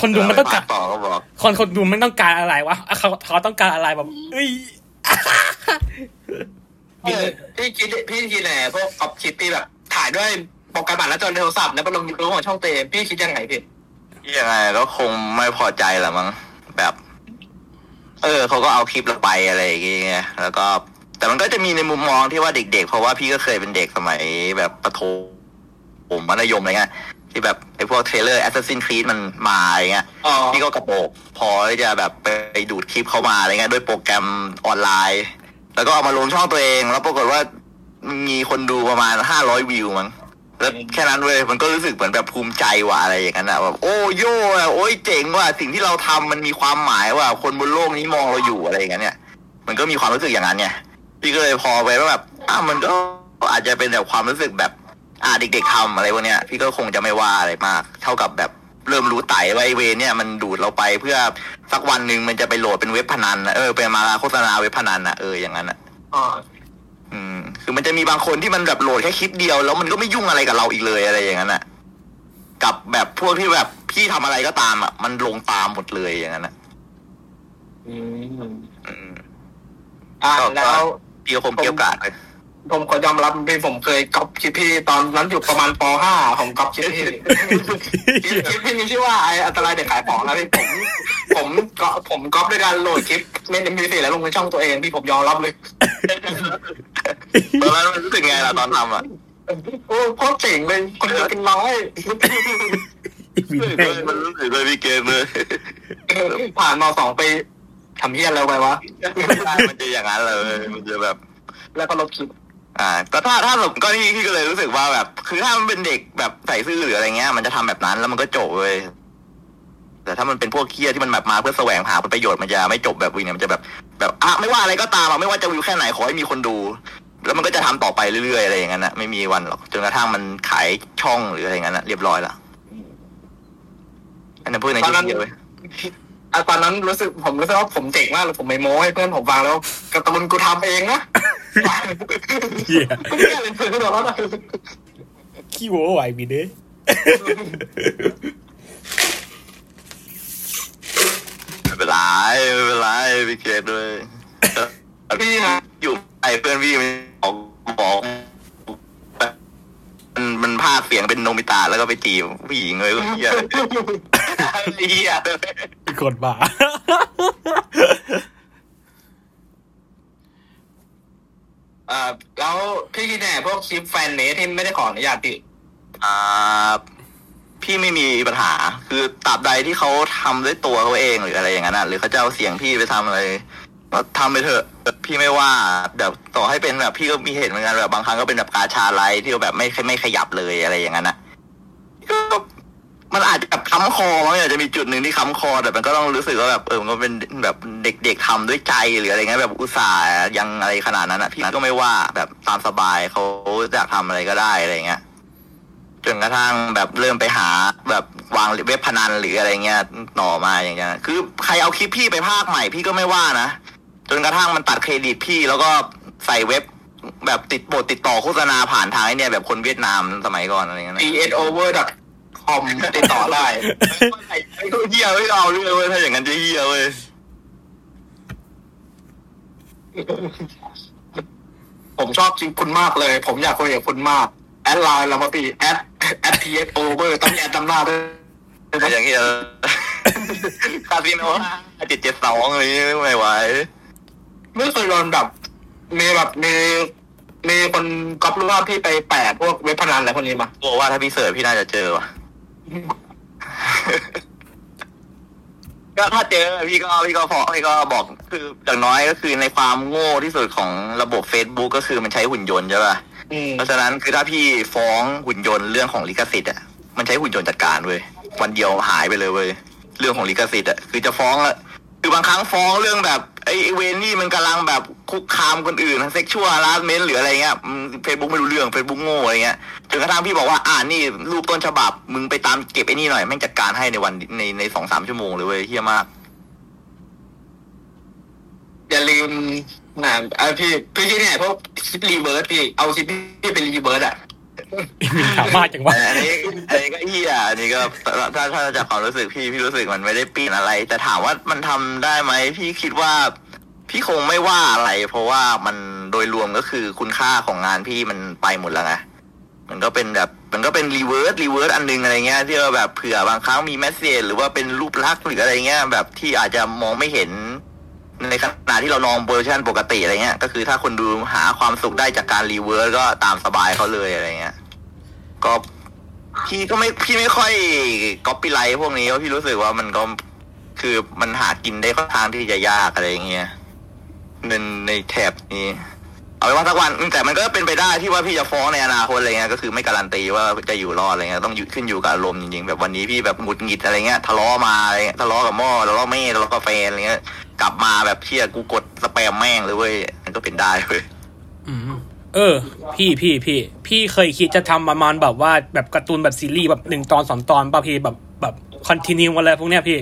คนดูมันต้องการต่อก็บอกคนคนดูมันต้องการอะไรวะอะเขาเขาต้องการอะไรแบบเอ้ยเออพี่คิดพี่คิดแหละพวกก๊อปคลิปพี่แบบ ถ่ายด้วยโปรแกรมอัดหน้าจอโทรศัพท์แล้วไปลงยูทูบของช่องเตมพี่คิดยังไงพี่ที่ยังไงก็คงไม่พอใจแหละมั้งแบบ เออเขาก็เอาคลิปเราไปอะไรอย่างเงี้ยแล้วก็ แต่มันก็จะมีในมุมมองที่ว่าเด็ก ๆ เพราะว่าพี่ก็เคยเป็นเด็กสมัยแบบประถมผมมัธยมอะไรเงี้ยที่แบบไอ้พวกเทรลเลอร์ Assassin's Creed มันมาอะไรเงี้ยอ๋อพี่ก็กระโปกพอที่จะแบบไปดูดคลิปเข้ามาอะไรเงี้ยด้วยโปรแกรมออนไลน์ แล้วก็เอามาลงช่องตัวเอง แล้วปรากฏว่า มีคนดูประมาณห้าร้อยวิวมั้งแล้วแค่นั้นเว้ยมันก็รู้สึกเหมือนแบบภูมิใจว่ะอะไรอย่างนั้นอะแบบโอ้โย่อะโอ้ยเจ๋งว่ะสิ่งที่เราทำมันมีความหมายว่าคนบนโลกนี้มองเราอยู่อะไรอย่างเงี้ยเนี่ย มันก็มีความรู้สึกอย่างนั้นเนี่ยพี่ก็เลยพอไปว่าแบบอะมันก็อาจจะเป็นแบบความรู้สึกแบบ อ่าเด็กๆทำอะไรพวกเนี้ย พี่ก็คงจะไม่ว่าอะไรมาก เท่ากับแบบเริ่มรู้ไต่ว่าไอเวรเนี่ยมันดูดเราไปเพื่อสักวันหนึ่งมันจะไปโหลดเป็นเว็บพนันนะเออเป็นมาโฆษณาเว็บพนันนะเอออย่างนั้นอะอ๋ออืม คือมันจะมีบางคนที่มันแบบโหลดแค่คลิปเดียว แล้วมันก็ไม่ยุ่งอะไรกับเราอีกเลยอะไรอย่างนั้นอะกับแบบพวกที่แบบพี่ทำอะไรก็ตามอะมันลงตามหมดเลยอย่างนั้นอะอืมอืมอ่าก็แล้วพี่ก็คงเกี่ยวกาดเลย ผมขอยอมรับพี่ผมเคยก๊อปคลิปพี่ตอนนั้นอยู่ประมาณป .5 ผมก๊อปคลิปพี่คลิปคลิปพี่มีชื่อว่าไออันตรายเด็กขายของนะพี่ผม ผมก็ผมก๊อปด้วยการโหลดคลิปเมนเอ็มพีแล้วลงในช่องตัวเองพี่ผมยอมรับเลยตอนนั้นมันรู้สึกไงล่ะตอนทำอะโอ้โคตรเจ๋งเลยคนดูเป็นร้อยมันรู้สึกเลยพี่เกมเลยผ่านมาสองปีทำเฮี้ยอะไรไปวะมันจะอย่างนั้นเลยมันจะแบบแล้วก็ลบคลิป อ่าแต่ถ้าถ้าผมก็ที่ที่ก็เลยรู้สึกว่าแบบ คือถ้ามันเป็นเด็กแบบใส่ซื่อหรืออะไรเงี้ย มันจะทำแบบนั้นแล้วมันก็จบเลย แต่ถ้ามันเป็นพวกเคียที่มันแบบมาเพื่อแสวงหาผลประโยชน์มันจะไม่จบแบบวินเนี่ยมันจะแบบ แบบอะไม่ว่าอะไรก็ตามอะไม่ว่าจะวิวแค่ไหนขอให้มีคนดู แล้วมันก็จะทำต่อไปเรื่อยๆอะไรอย่างนั้นนะไม่มีวันหรอกจนกระทั่งมันขายช่องหรืออะไรอย่างนั้นนะเรียบร้อยละอันนั้นพูดในที่เดียวเลยอะตอนนั้นรู้สึกผมรู้สึกว่าผมเจ๋งมากเลยผมไม่โม้ให้เพื่อนผมฟังแล้วกร์ตูนกูทำเองนะ เหี้ยไม่เชื่อเลยเพื่อนก็แล้วนะขี้โว้ไหวบีเด้ไม่เป็นไรไม่เป็นไรพี่เกดด้วยพี่นะอยู่ไอ้เพื่อนพี่มันบอกบอกมันมันพากย์เสียงเป็นโนมิตะแล้วก็ไปจีบผู้หญิงเลยก็เฮียเฮียกดบ่า เอ่อแล้วพี่คิดแน่พวกคลิปแฟนเนสที่ไม่ได้ขออนุญาตพี่อ่าพี่ไม่มีปัญหา คือตราบใดที่เขาทำด้วยตัวเขาเองหรืออะไรอย่างนั้นนะหรือเขาจะเอาเสียงพี่ไปทำอะไรก็ทำไปเถอะพี่ไม่ว่าแบบต่อให้เป็นแบบพี่ก็มีเห็นเหมือนกันแบบบางครั้งก็เป็นแบบกาชาไลท์ที่แบบไม่ไม่ขยับเลยอะไรอย่างนั้นนะก็ มันอาจจะแบบค้ำคอมันอาจจะมีจุดหนึ่งที่ค้ำคอ แต่มันก็ต้องรู้สึกว่าแบบเออมันก็เป็นแบบเด็กๆทำด้วยใจหรืออะไรเงี้ยแบบอุตส่าห์ยังอะไรขนาดนั้นอะพี่ก็ไม่ว่าแบบตามสบายเขาอยากทำอะไรก็ได้อะไรเงี้ยจนกระทั่งแบบเริ่มไปหาแบบวางเว็บพนันหรืออะไรเงี้ยต่อมาอย่างเงี้ยคือใครเอาคลิปพี่ไปภาคใหม่พี่ก็ไม่ว่านะจนกระทั่งมันตัดเครดิตพี่แล้วก็ใส่เว็บแบบติดบทติดต่อโฆษณาผ่านทางไอเนี่ยแบบคนเวียดนามสมัยก่อนอะไรเงี้ยนะ p s over com ติดต่อได้ไอ้เฮียไม่เอาเรื่องเว้ยถ้าอย่างนั้นจะเฮียเว้ยผมชอบจริงคุณมากเลย ผมอยากคุยกับคุณมาก แอดไลน์เรามาปีแอดแอด ps over ต้องมีแอดจำหน้าด้วยถ้าอย่างเงี้ยคาสิโนเจ็ดเจ็ดสองอะไรเงี้ยไม่ไหวไม่เคยโดนแบบมีแบบมีมีคนก๊อปรูปภาพพี่ไปแปะพวกเว็บพนันอะไรพวกนี้มาบอกว่าถ้าพี่เสิร์ชพี่น่าจะเจอว่ะ ก็ถ้าเจอพี่ก็พี่ก็พอพี่ก็บอกคืออย่างน้อยก็คือในความโง่ที่สุดของระบบ Facebook ก็คือมันใช้หุ่นยนต์ใช่ป่ะอืมเพราะฉะนั้นคือถ้าพี่ฟ้องหุ่นยนต์เรื่องของลิขสิทธิ์อะมันใช้หุ่นยนต์จัดการเว้ยวันเดียวหายไปเลยเว้ยเรื่องของลิขสิทธิ์อะคือจะฟ้องอะคือบางครั้งฟ้องเรื่องแบบ ไอ้ไอ้เวรนี่มันกำลังแบบคุกคามคนอื่น sexual harassment หรืออะไรเงี้ยเฟซบุ๊กไม่รู้เรื่องเฟซบุ๊กโง่อะไรเงี้ยจนกระทั่งพี่บอกว่าอ่านี่รูปต้นฉบับ มึงไปตามเก็บไอ้นี่หน่อยแม่งจัดการให้ในวันในในสองสามชั่วโมงเลยเว้ยเหี้ยมาก อย่าลืมนะเอพี่พี่ที่เนี่ยพวกคลิป reverse พี่เอาคลิปพี่เป็น reverse อะ มีถามมากจังวะอันนี้อันนี้ก็เหี้ยอันนี้ก็ถ้าถ้าจากความรู้สึกพี่พี่รู้สึกมันไม่ได้เป็นอะไร แต่ถามว่ามันทำได้ไหมพี่คิดว่าพี่คงไม่ว่าอะไร เพราะว่ามันโดยรวมก็คือคุณค่าของงานพี่มันไปหมดแล้วไงมันก็เป็นแบบมันก็เป็น reverse reverse อันหนึ่งอะไรเงี้ยที่ว่าแบบเผื่อบางครั้งมี message หรือว่าเป็นรูปลักษณ์หรืออะไรเงี้ยแบบที่อาจจะมองไม่เห็นในขณะที่เราลองเวอร์ชันปกติอะไรเงี้ย ก็คือถ้าคนดูหาความสุขได้จากการ reverse ก็ตามสบายเขาเลยอะไรเงี้ย ก็พี่ก็ไม่พี่ไม่ค่อย copyright พวกนี้เพราะพี่รู้สึกว่ามันก็คือมันหากินได้ค่อนข้างที่จะยากอะไรอย่างเงี้ยในในแถบนี้ เอาไว้ว่าสักวันแต่มันก็เป็นไปได้ที่ว่าพี่จะฟ้องในอนาคตอะไรเงี้ยก็คือไม่การันตีว่าจะอยู่รอดอะไรเงี้ยต้องขึ้นอยู่กับอารมณ์จริงๆแบบวันนี้พี่แบบหงุดหงิดอะไรเงี้ยทะเลาะมาอะไรเงี้ยทะเลาะกับหม้อทะเลาะแม่ทะเลาะกับแฟนอะไรเงี้ย กลับมาแบบเชี่ยกูกดสแปมแม่งเลยเว้ยมันก็เป็นได้เว้ย เออ พี่พี่พี่พี่เคยคิดจะทำประมาณแบบว่าแบบการ์ตูนแบบซีรีส์แบบหนึ่งตอนสองตอนป่ะพี่แบบแบบคอนติเนียอะไรพวกเนี้ยพี่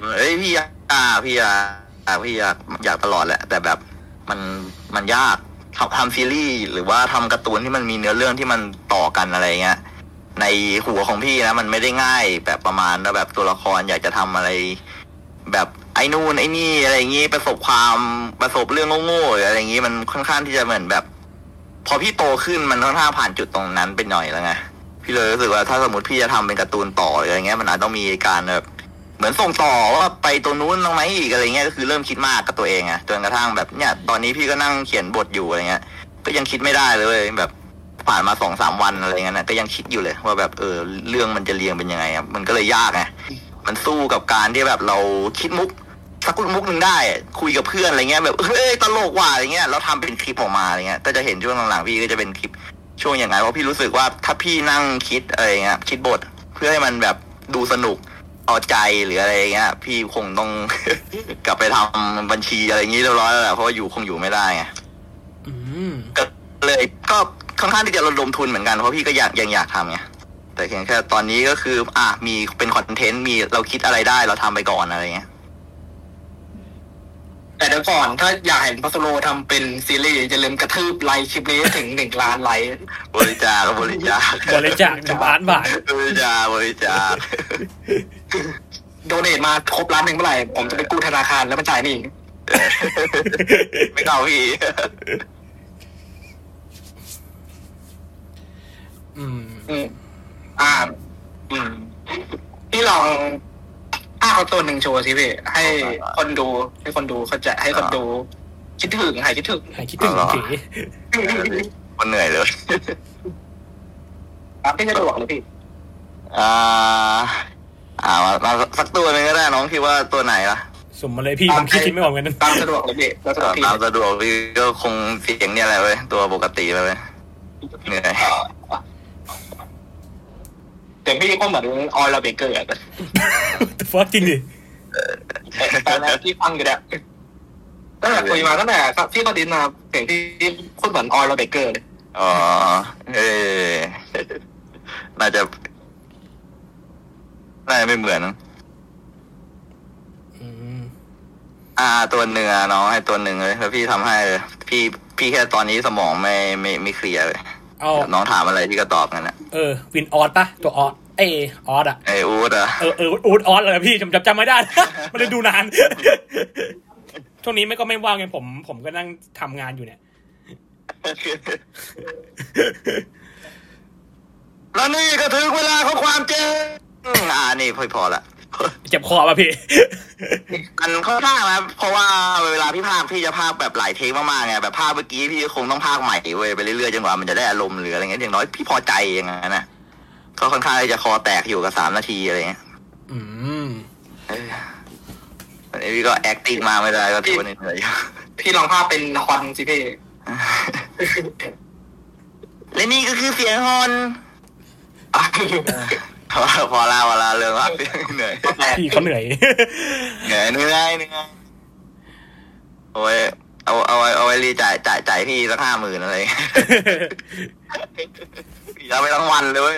เอ้ยพี่อยากพี่อยากพี่อยากอยากตลอดแหละ แต่แบบมันมันยากทำทำซีรีส์หรือว่าทำการ์ตูนที่มันมีเนื้อเรื่องที่มันต่อกันอะไรเงี้ยในหัวของพี่นะมันไม่ได้ง่ายแบบประมาณแบบตัวละครอยากจะทำอะไร แบบไอ้นู่นไอ้นี่อะไรอย่างงี้ประสบความประสบเรื่องโง่ๆหรืออะไรอย่างงี้มันค่อนข้างที่จะเหมือนแบบ พอพี่โตขึ้นมันค่อนข้างผ่านจุดตรงนั้นไปหน่อยแล้วไงพี่เลยรู้สึกว่าถ้าสมมติพี่จะทำเป็นการ์ตูนต่ออะไรเงี้ยมันอาจต้องมีการแบบเหมือนส่งต่อว่าไปตัวนู้นตรงไหนอีกอะไรเงี้ยก็คือเริ่มคิดมากกับตัวเองอะจนกระทั่งแบบเนี่ยตอนนี้พี่ก็นั่งเขียนบทอยู่อะไรเงี้ย ก็ยังคิดไม่ได้เลยแบบผ่านมาสองสามวันอะไรเงี้ยนะก็ยังคิดอยู่เลย ว่าแบบเออเรื่องมันจะเรียงเป็นยังไงมันก็เลยยากไงมันสู้กับการที่แบบเราคิดมุก สักมุกหนึ่งได้อะคุยกับเพื่อนอะไรเงี้ยแบบเฮ้ยตลกว่ะอะไรเงี้ยแล้วทำเป็นคลิปออกมาอะไรเงี้ยก็จะเห็นช่วงหลังๆพี่ก็จะเป็นคลิปช่วงอย่างไงเพราะพี่รู้สึกว่าถ้าพี่นั่งคิดอะไรเงี้ยคิดบทเพื่อให้มันแบบดูสนุกพอใจหรืออะไรอย่างเงี้ย พี่คงต้องกลับไปทำบัญชีอะไรอย่างงี้เรียบร้อยแล้วแหละเพราะว่าอยู่คงอยู่ไม่ได้ไงอืมก็เลยก็ค่อนข้างที่จะระดมทุนเหมือนกันเพราะพี่ก็อยากยังอยากทำไงแต่เพียงแค่ตอนนี้ก็คือ อะมีเป็นคอนเทนต์มีเราคิดอะไรได้เราทำไปก่อนอะไรเงี้ย แต่เดี๋ยวก่อนถ้าอยากเห็นพัสโลทำเป็นซีรีส์อย่าลืมกระทืบไลค์คลิปนี้ให้ถึงหนึ่งล้านไลค์บริจาคก็บริจาคบริจาคหนึ่งล้านบาทบริจาคบริจาคโดเนทมาครบล้านหนึ่งเมื่อไหร่ ผมจะไปกู้ธนาคารแล้วมาจ่ายหนี่ไม่เข้าพี่อืม อืมอ่า อืม พี่ลองอ้าเอาตัวหนึ่งโชว์สิพี่ให้คนดูให้คนดูเขาใจะให้คนดู คิดถึงหายคิดถึงหายคิดถึงเก๋คนเหนื่อยเลยครับพี่สะดวกเลยพี่ อ่า อ่ามามาสักตัวหนึงก็ได้น้องคิดว่าตัวไหนล่ะสุ่มมาเลยพี่ผมคิดคิดไม่ออกเหมือนกันตามสะดวกเลยพี่แล้วสะดวกพี่ตามสะดวกพี่ก็คงเสียงเนี่ยแหละเว้ยตัวปกติเลยเว้ยเหนื่อย แต่พี่ก็เหมือนออยล์เบเกอร์อะแต่ฟักจริงดิตอนแรกที่ฟังอยู่เนี่ยตั้งแต่คุยมาตั้งแต่ที่เขาดินมาเสียงที่โคนเหมือนออยล์เบเกอร์เลยอ๋อเออน่าจะน่าจะไม่เหมือนอืมอ่า ตัวหนึ่งอะน้องให้ตัวหนึ่งเลยแล้วพี่ทำให้เลยพี่พี่แค่ตอนนี้สมองไม่ไม่ไม่เคลียร์เลย เอาน้องถามอะไรพี่ก็ตอบกันนะเออวินออสปะตัวออสเอออสอะไอ้อูดอะเออเอออูดออสเลยพี่จำจำจำไม่ได้ไม่ได้ดูนาน ช่วงนี้ไม่ก็ไม่ว่างไงผม ผมก็นั่งทำงานอยู่เนี่ยแล้วนี่ก็ถึงเวลาของความจริงอ่านี่พอพอละ เจ็บคอป่ะพี่ มันค่อนข้างนะเพราะว่าเวลาพี่พากย์พี่จะพากย์แบบหลายเทคมากๆไงแบบภาคเมื่อกี้พี่คงต้องพากย์ใหม่เว้ยไปเรื่อยๆจนกว่ามันจะได้อารมณ์หรืออะไรเงี้ยอย่างน้อยพี่พอใจอย่างนั้นนะก็ค่อนข้างที่จะคอแตกอยู่กับสามนาทีอะไรเงี้ยอืมเอออันนี้พี่ก็ acting มาไม่ได้ก็ถือว่าเหนื่อยอยู่พี่ลองภาพเป็นควันสิพี่และนี่ก็คือเสียงฮอน พอพอลาพอลาเรื่องว่าเหนื่อยพี่เขาเหนื่อยเหนื่อยเหนื่อยเหนื่อยโอ้ยเอาเอาไว้เอาไว้รีจ่ายจ่ายจ่ายพี่สักห้าหมื่นอะไรเงี้ยพี่เอาไปทั้งวันเลยเว้ย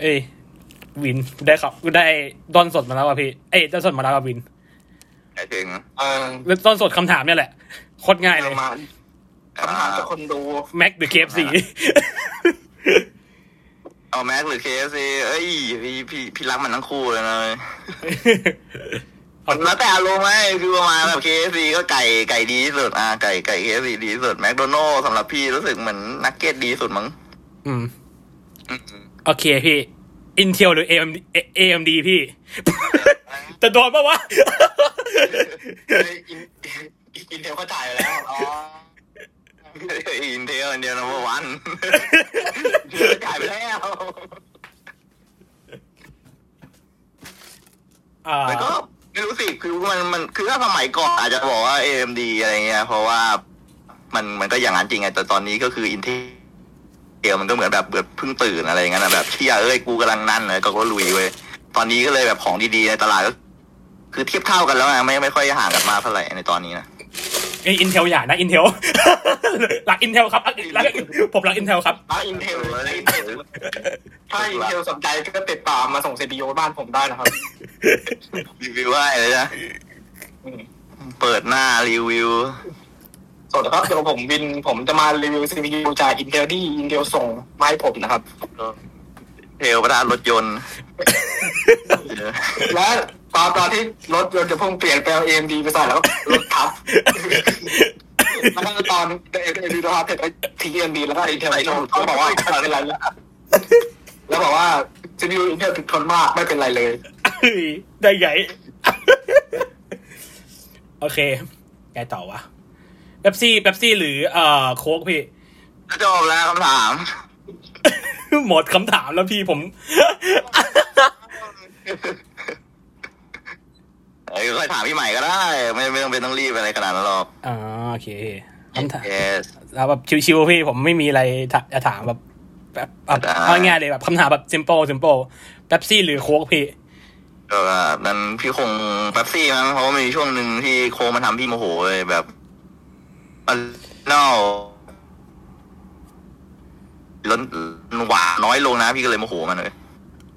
เอ้ยวินได้ครับได้ดอนสดมาแล้วป่ะพี่ เอ้ยดอนสดมาแล้วป่ะวินเอหมายถึงเออเริ่มต้นสดคำถามเนี่ยแหละโคตรง่ายเลยมาคำถามจากคนดูแม็กหรือเคฟซี เอาแม็กหรือเคฟซีเอ้ยพี่พี่พี่รักมันทั้งคู่เลยนะมันแล้วแต่อารมณ์ไหมคือประมาณแบบ KFC ก็ไก่ไก่ดีที่สุดอ่าไก่ไก่ KFC ดีที่สุดแมคโดนัลด์สำหรับพี่รู้สึกเหมือนนักเก็ตดีที่สุดมั้งอืมอืมโอเคพี่ Intel หรือ AMD AMD พี่ แต่โดนปะวะเฮ้ยอิน Intel เขาจ่ายไปแล้ว อ๋อ Intel เดียว number one จ่ายไปแล้วอ่าแต่ก็ไม่รู้สิคือมันมันคือถ้าสมัยก่อนอาจจะบอกว่า AMD อะไรเงี้ย เพราะว่ามันมันก็อย่างนั้นจริงไงแต่ตอนนี้ก็คือ Intel เอลมันก็เหมือนแบบเบิดเพิ่งตื่นอะไรอย่างเงี้ยนะแบบเชี่ยเอ้ยกูกำลังนั่นเลยก็ก็ลุยเว้ยตอนนี้ก็เลยแบบของดีๆในตลาดก็คือเทียบเท่ากันแล้วไงไม่ไม่ค่อยห่างกันมากเท่าไหร่ในตอนนี้นะ ไอ Intel อย่านะอินเทลรัก Intel ครับรักผมรัก Intelครับถ้า Intel ถ้า Intel สนใจก็ติดต่อมาส่ง CPU บ้านผมได้นะครับ รีวิวให้เลยนะอืมเปิดหน้ารีวิวสวัสดีครับเดี๋ยวผมวินผมจะมารีวิว CPU จาก Intel ที่ Intel ส่งมาให้ผมนะครับเทลประธานรถยนต์ และ ตอนตอนที่รถยนต์จะเพิ่งเปลี่ยนไปเอา AMD ไปใส่แล้วก็รถทับแล้วก็ตอน AMD รถทับเสร็จก็ทิ้ง AMD แล้วก็ Intel โชว์เขาบอกว่าไม่เป็นไรแล้วแล้วบอกว่า CPU Intel ถึกทนมากไม่เป็นไรเลยเฮ้ยได้ไงโอเคไงต่อวะเบปซี่เบปซี่หรือเอ่อโค้กพี่จบแล้วคำถาม หมดคำถามแล้วพี่ผม เอ้ยค่อยถามพี่ใหม่ก็ได้ ไม่ไม่ต้องเป็นต้องรีบอะไรขนาดนั้นหรอกอ่าโอเคคำถาม yes แล้วแบบชิวๆพี่ผมไม่มีอะไรถจะถามแบบแบบแบบได้เอาง่ายๆเลยแบบคำถามแบบ simple simple เบปซี่หรือโค้กพี่ก็แบบนั้นพี่คงแป๊บซี่มั้งเพราะว่ามีช่วงหนึ่งที่โค้งมาทำพี่โมโหเลยแบบอันเน่าล้นหวานน้อยลงนะ พี่ก็เลยโมโหมันเลย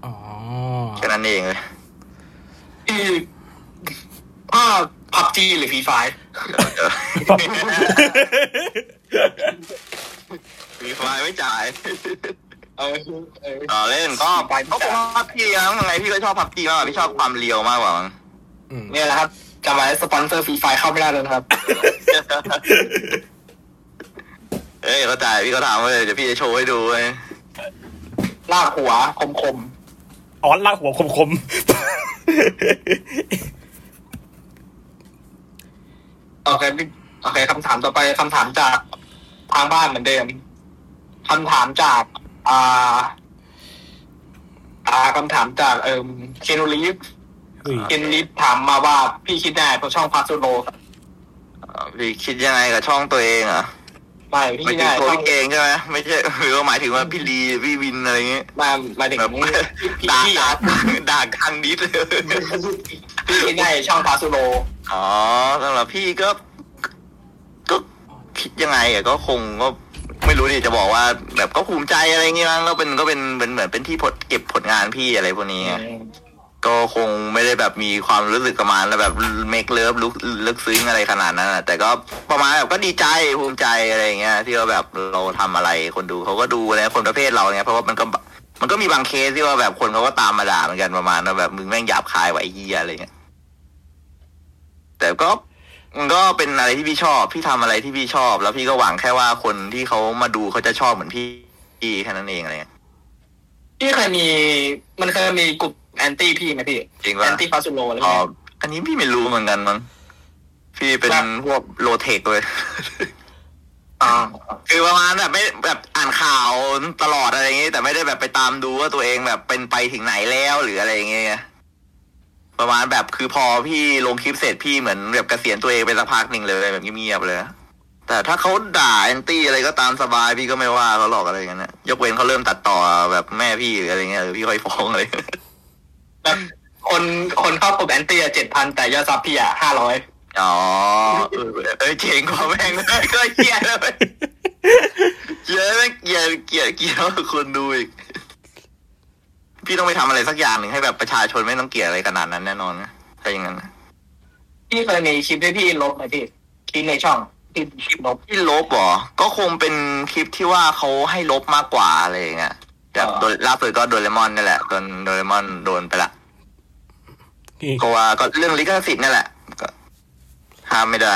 อ๋อแค่นั้นเองเลย ที่ถ้าพับจีหรือฟรีไฟเออมีไฟไม่จ่ายเออเออต่อเล่นก็ไปก็คง PUBG มั้งยังไงพี่ก็ชอบ PUBG มากกว่าพี่ชอบความ real มากกว่ามั้งอืมเนี่ยแหละครับจะมาสปอนเซอร์ Free Fire เข้าไม่ได้เลยนะครับ เอ้ยเข้าใจพี่ก็ถามเลยเดี๋ยวพี่จะโชว์ให้ดูเว้ยลากหัวคมคมอ๋อลากหัวคมๆ โอเคพี่โอเคคำถามต่อไปคำถามจากทางบ้านเหมือนเดิมคำถามจาก อ่า อ่าคำถามจากเอ่มเคนลีฟๆเฮ้ยเคนลีฟถามมาว่าพี่คิดยังไงกับช่องพาสโลครับอ่าพี่คิดยังไงกับช่องตัวเองอะไม่พี่ไม่คิดถึยังงไงตัวช่องพี่เองใช่ไหมไม่ใช่หรือว่าหมายถึงว่าพี่ลีพี่วินอะไรเงี้ยมาหมายถึงแบบพี่พี่ด่าพี่ด่าอะด่าคังดิสเลยพี่คิดยังไงช่องพาสโล อ๋อสำหรับพี่ก็ก็คิดยังไงอะก็คงก็ไม่รู้ดิจะบอกว่า แบบก็ภูมิใจอะไรเงี้ยมั้งก็เป็นก็เป็นเป็นเหมือนเป็นที่ผลเก็บผลงานพี่อะไรพวกนี้ไงก็คงไม่ได้แบบมีความรู้สึกประมาณแบบ make love ลึกซึ้งอะไรขนาดนั้นอะแต่ก็ประมาณแบบก็ดีใจภูมิใจอะไรอย่างเงี้ยที่ว่าแบบเราทำอะไรคนดูเขาก็ดูนะคนประเภทเราเนี่ยเพราะว่ามันก็มันก็มีบางเคสที่ว่าแบบคนเขาก็ตามมาด่าเหมือนกันประมาณว่าแบบมึงแม่งหยาบคายว่ะไอ้เหี้ยอะไรเงี้ย แต่ก็มันก็เป็นอะไรที่พี่ชอบ พี่ทำอะไรที่พี่ชอบ แล้วพี่ก็หวังแค่ว่าคนที่เขามาดูเขาจะชอบเหมือนพี่พี่แค่นั้นเองอะไรเงี้ยพี่เคยมีมันเคยมีกลุ่ม anti พี่ไหมพี่จริงแอปะ anti พาสโลอะไรอ๋อเงี้ยอันนี้พี่ไม่รู้เหมือนกันมั้งพี่เป็นครับพวก low tech เลยอ่าคือประมาณแบบไม่แบบอ่านข่าวตลอดอะไรอย่างงี้ แต่ไม่ได้แบบไปตามดูว่าตัวเองแบบเป็นไปถึงไหนแล้วหรืออะไรอย่างเงี้ย ประมาณแบบคือพอพี่ลงคลิปเสร็จพี่เหมือนแบบเกษียณตัวเองไปสักพักหนึ่งเลยแบบเงียบๆเลย แต่ถ้าเขาด่าแอนตี้อะไรก็ตามสบายพี่ก็ไม่ว่าเขาหรอกอะไรอย่างเงี้ยยกเว้นเขาเริ่มตัดต่อแบบแม่พี่หรืออะไรเงี้ยเออพี่ค่อยฟ้องอะไรแบบคนคนเข้ากลุ่มแอนตี้เจ็ดพันแต่ยอดซับพี่อะห้าร้อยอ๋อเออเอ้ยเจ๋งกว่าแม่งเลยก็เกลียดเลยเกลียดแม่งเกลียดเกลียดเกลียดคนดูอีก พี่ต้องไปทำอะไรสักอย่างหนึ่งให้แบบประชาชนไม่ต้องเกลียดอะไรขนาดนั้นแน่นอนนะถ้าอย่างนั้นนะพี่เคยมีคลิปที่พี่ลบไหมพี่คลิปในช่องที่คลิปลบที่ลบเหรอก็คงเป็นคลิปที่ว่าเขาให้ลบมากกว่าอะไรอย่างเงี้ยแบบอ๋อโดนล่าสุดก็โดเรมอนนี่แหละโดนโดเรมอนโดนไปละพี่ก็ว่าก็เรื่องลิขสิทธิ์นี่แหละก็ห้ามไม่ได้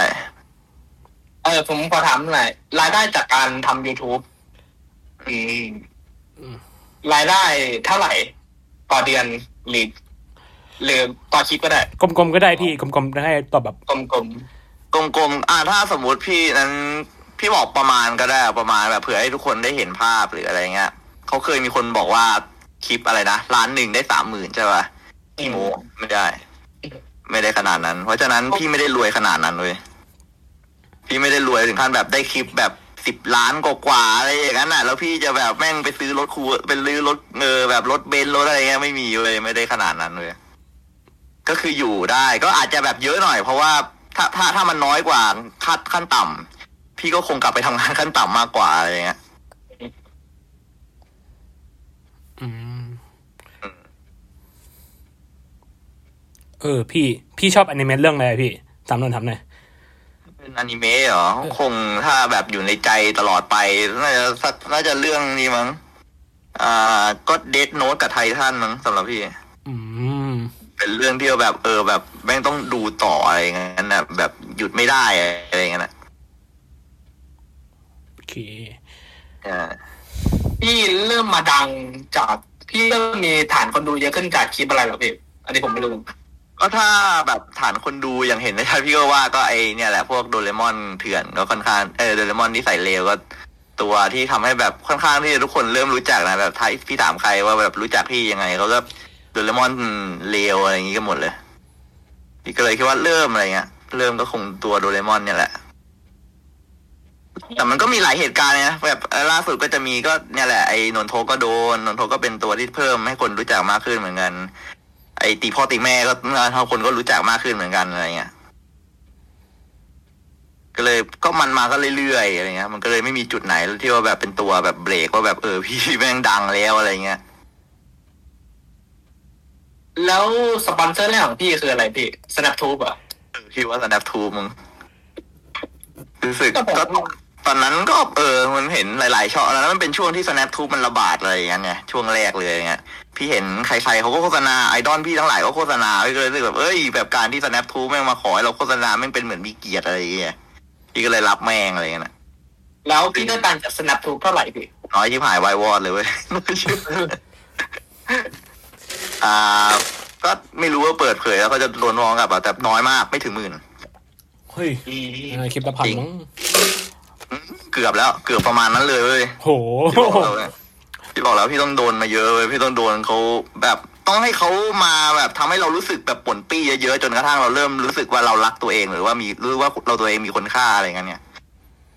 เออผมขอถามหน่อยรายได้จากการทำ YouTube อืมรายได้เท่าไหร่ ต่อเดือนหรือหรือต่อคลิปก็ได้ กลมๆก็ได้พี่กลมๆได้ตอบแบบกลมกลมๆอ่าถ้าสมมุติพี่นั้นพี่บอกประมาณก็ได้ประมาณแบบเผื่อให้ทุกคนได้เห็นภาพหรืออะไรเงี้ยเขาเคยมีคนบอกว่าคลิปอะไรนะล้านหนึ่งได้สามหมื่นใช่ป่ะๆพี่โมไม่ได้ ไม่ได้ขนาดนั้น เพราะฉะนั้นพี่ไม่ได้รวยขนาดนั้นเลยพี่ไม่ได้รวยถึงขั้นแบบได้คลิปแบบ สิบล้านกว่าๆอะไรอย่างนั้นน่ะ แล้วพี่จะแบบแม่งไปซื้อรถคูเป็นซื้อรถเออแบบรถเบนซ์รถอะไรเงี้ยไม่มีเลยไม่ได้ขนาดนั้นเลย ก็คืออยู่ได้ก็อาจจะแบบเยอะหน่อย เพราะว่าถ้าถ้าถ้ามันน้อยกว่าขั้นขั้นต่ำพี่ก็คงกลับไปทำงานขั้นต่ำมากกว่าอะไรเงี้ยอืมเออ พี่พี่ชอบอนิเมะเรื่องอะไรพี่ตามนนท์ทำหน่อย เป็นอนิเมะเหรอคงถ้าแบบอยู่ในใจตลอดไป น่าจะสักน่าจะเรื่องนี้มั้งอ่าก็เดดโน t กับไททันมั้งสำหรับพี่อืมเป็นเรื่องที่แบบ เออ แบบแม่งต้องดูต่ออะไรอย่างนั้นนะแบบหยุดไม่ได้อะไรอย่างนั้นนะโอเคอ่าพี่เริ่มมาดังจากพี่เริ่มมีฐานคนดูเยอะขึ้นจากคลิปอะไรเหรอพี่อันนี้ผมไม่รู้ ก็ถ้าแบบฐานคนดูอย่างเห็นได้ชัดพี่ก็ว่าก็ไอเนี่ยแหละพวกโดเรมอนเถื่อนก็ค่อนข้างเออโดเรมอนที่ใส่เลวก็ตัวที่ทำให้แบบค่อนข้างที่ทุกคนเริ่มรู้จักนะแบบถ้ายพี่ถามใครว่าแบบรู้จักพี่ยังไงเขาก็โดเรมอนเลวอะไรอย่างงี้กันหมดเลย พี่ก็เลยคิดว่าเริ่มอะไรเงี้ยเริ่มก็คงตัวโดเรมอนเนี่ยแหละ แต่มันก็มีหลายเหตุการณ์นะแบบล่าสุดก็จะมีก็เนี่ยแหละไอ้นนโทก็โดนนนโทก็เป็นตัวที่เพิ่มให้คนรู้จักมากขึ้นเหมือนกัน ไอ้ตีพ่อตีแม่ก็ทุกคนก็รู้จักมากขึ้นเหมือนกันอะไรเงี้ยก็เลยก็มันมาก็เรื่อยๆอะไรเงี้ยมันก็เลยไม่มีจุดไหนที่ว่าแบบเป็นตัวแบบเบรกว่าแบบเออพี่แม่งดังแล้วอะไรเงี้ยแล้วสปอนเซอร์แรกของพี่คืออะไรพี่ SnapTube เหรอะพี่ว่า snap t u b e มึงรู้สึกก็ผมก็ตอนนั้นก็เออมันเห็นหลายๆช่องแล้วมันเป็นช่วงที่ snap t u b e มันระบาดอะไรอย่างเงี้ยไงช่วงแรกเลยอย่างเงี้ย พี่เห็นใครๆเขาก็โฆษณาไอดอลพี่ทั้งหลายก็โฆษณาพี่ก็เลยรู้สึกแบบเอ้ยแบบการที่ snap t u b e แม่งมาขอให้เราโฆษณาแม่งเป็นเหมือนมีเกียรติอะไรอย่างเงี้ยพี่ก็เลยรับแม่งอะไรอย่างเงี้ยนะแล้วพี่ได้ตังค์จาก SnapTube เท่าไหร่พี่น้อยที่หายวายวอดเลยเว้ยอ่า ก็ไม่รู้ว่าเปิดเผยแล้วเขาจะโดนร้องกลับอะแต่น้อยมากไม่ถึงหมื่นเฮ้ยเออคลิปละพันจริงมั้งเกือบแล้ว เกือบประมาณนั้นเลยเว้ยโห พี่บอกแล้วพี่ต้องโดนมาเยอะเลยพี่ต้องโดนเขาแบบต้องให้เขามาแบบทำให้เรารู้สึกแบบปนปี้เยอะๆจนกระทั่งเราเริ่มรู้สึกว่าเรารักตัวเองหรือว่ามีหรู้ว่าเราตัวเองมีคุณค่าอะไรเงี้ยเนี่ย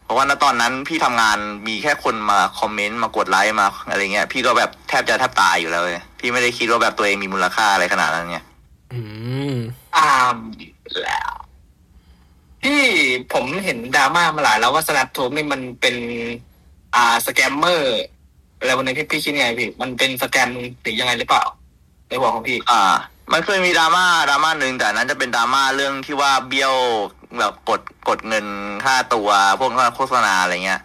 เพราะว่าณตอนนั้นพี่ทำงานมีแค่คนมาคอมเมนต์มากดไลค์มาอะไรเงี้ย พี่ก็แบบแทบจะแทบตายอยู่แล้วเลยพี่ไม่ได้คิดว่าแบบตัวเองมีมูลค่าอะไรขนาดนั้นเนี่ยอืมอ่าแล้วพี่ผมเห็นดราม่ามาหลายแล้วว่า SnapTube นี่มันเป็น อ่า scammer อะไรวันนี้พี่พี่คิดไงพี่ มันเป็น scam หรือยังไงหรือเปล่าในหัวของพี่ อ่า มันเคยมีดราม่าดราม่าหนึ่งแต่อันนั้นจะเป็นดราม่าเรื่องที่ว่าเบี้ยวแบบกดกดเงินค่าตัวพวกโฆษณาอะไรเงี้ย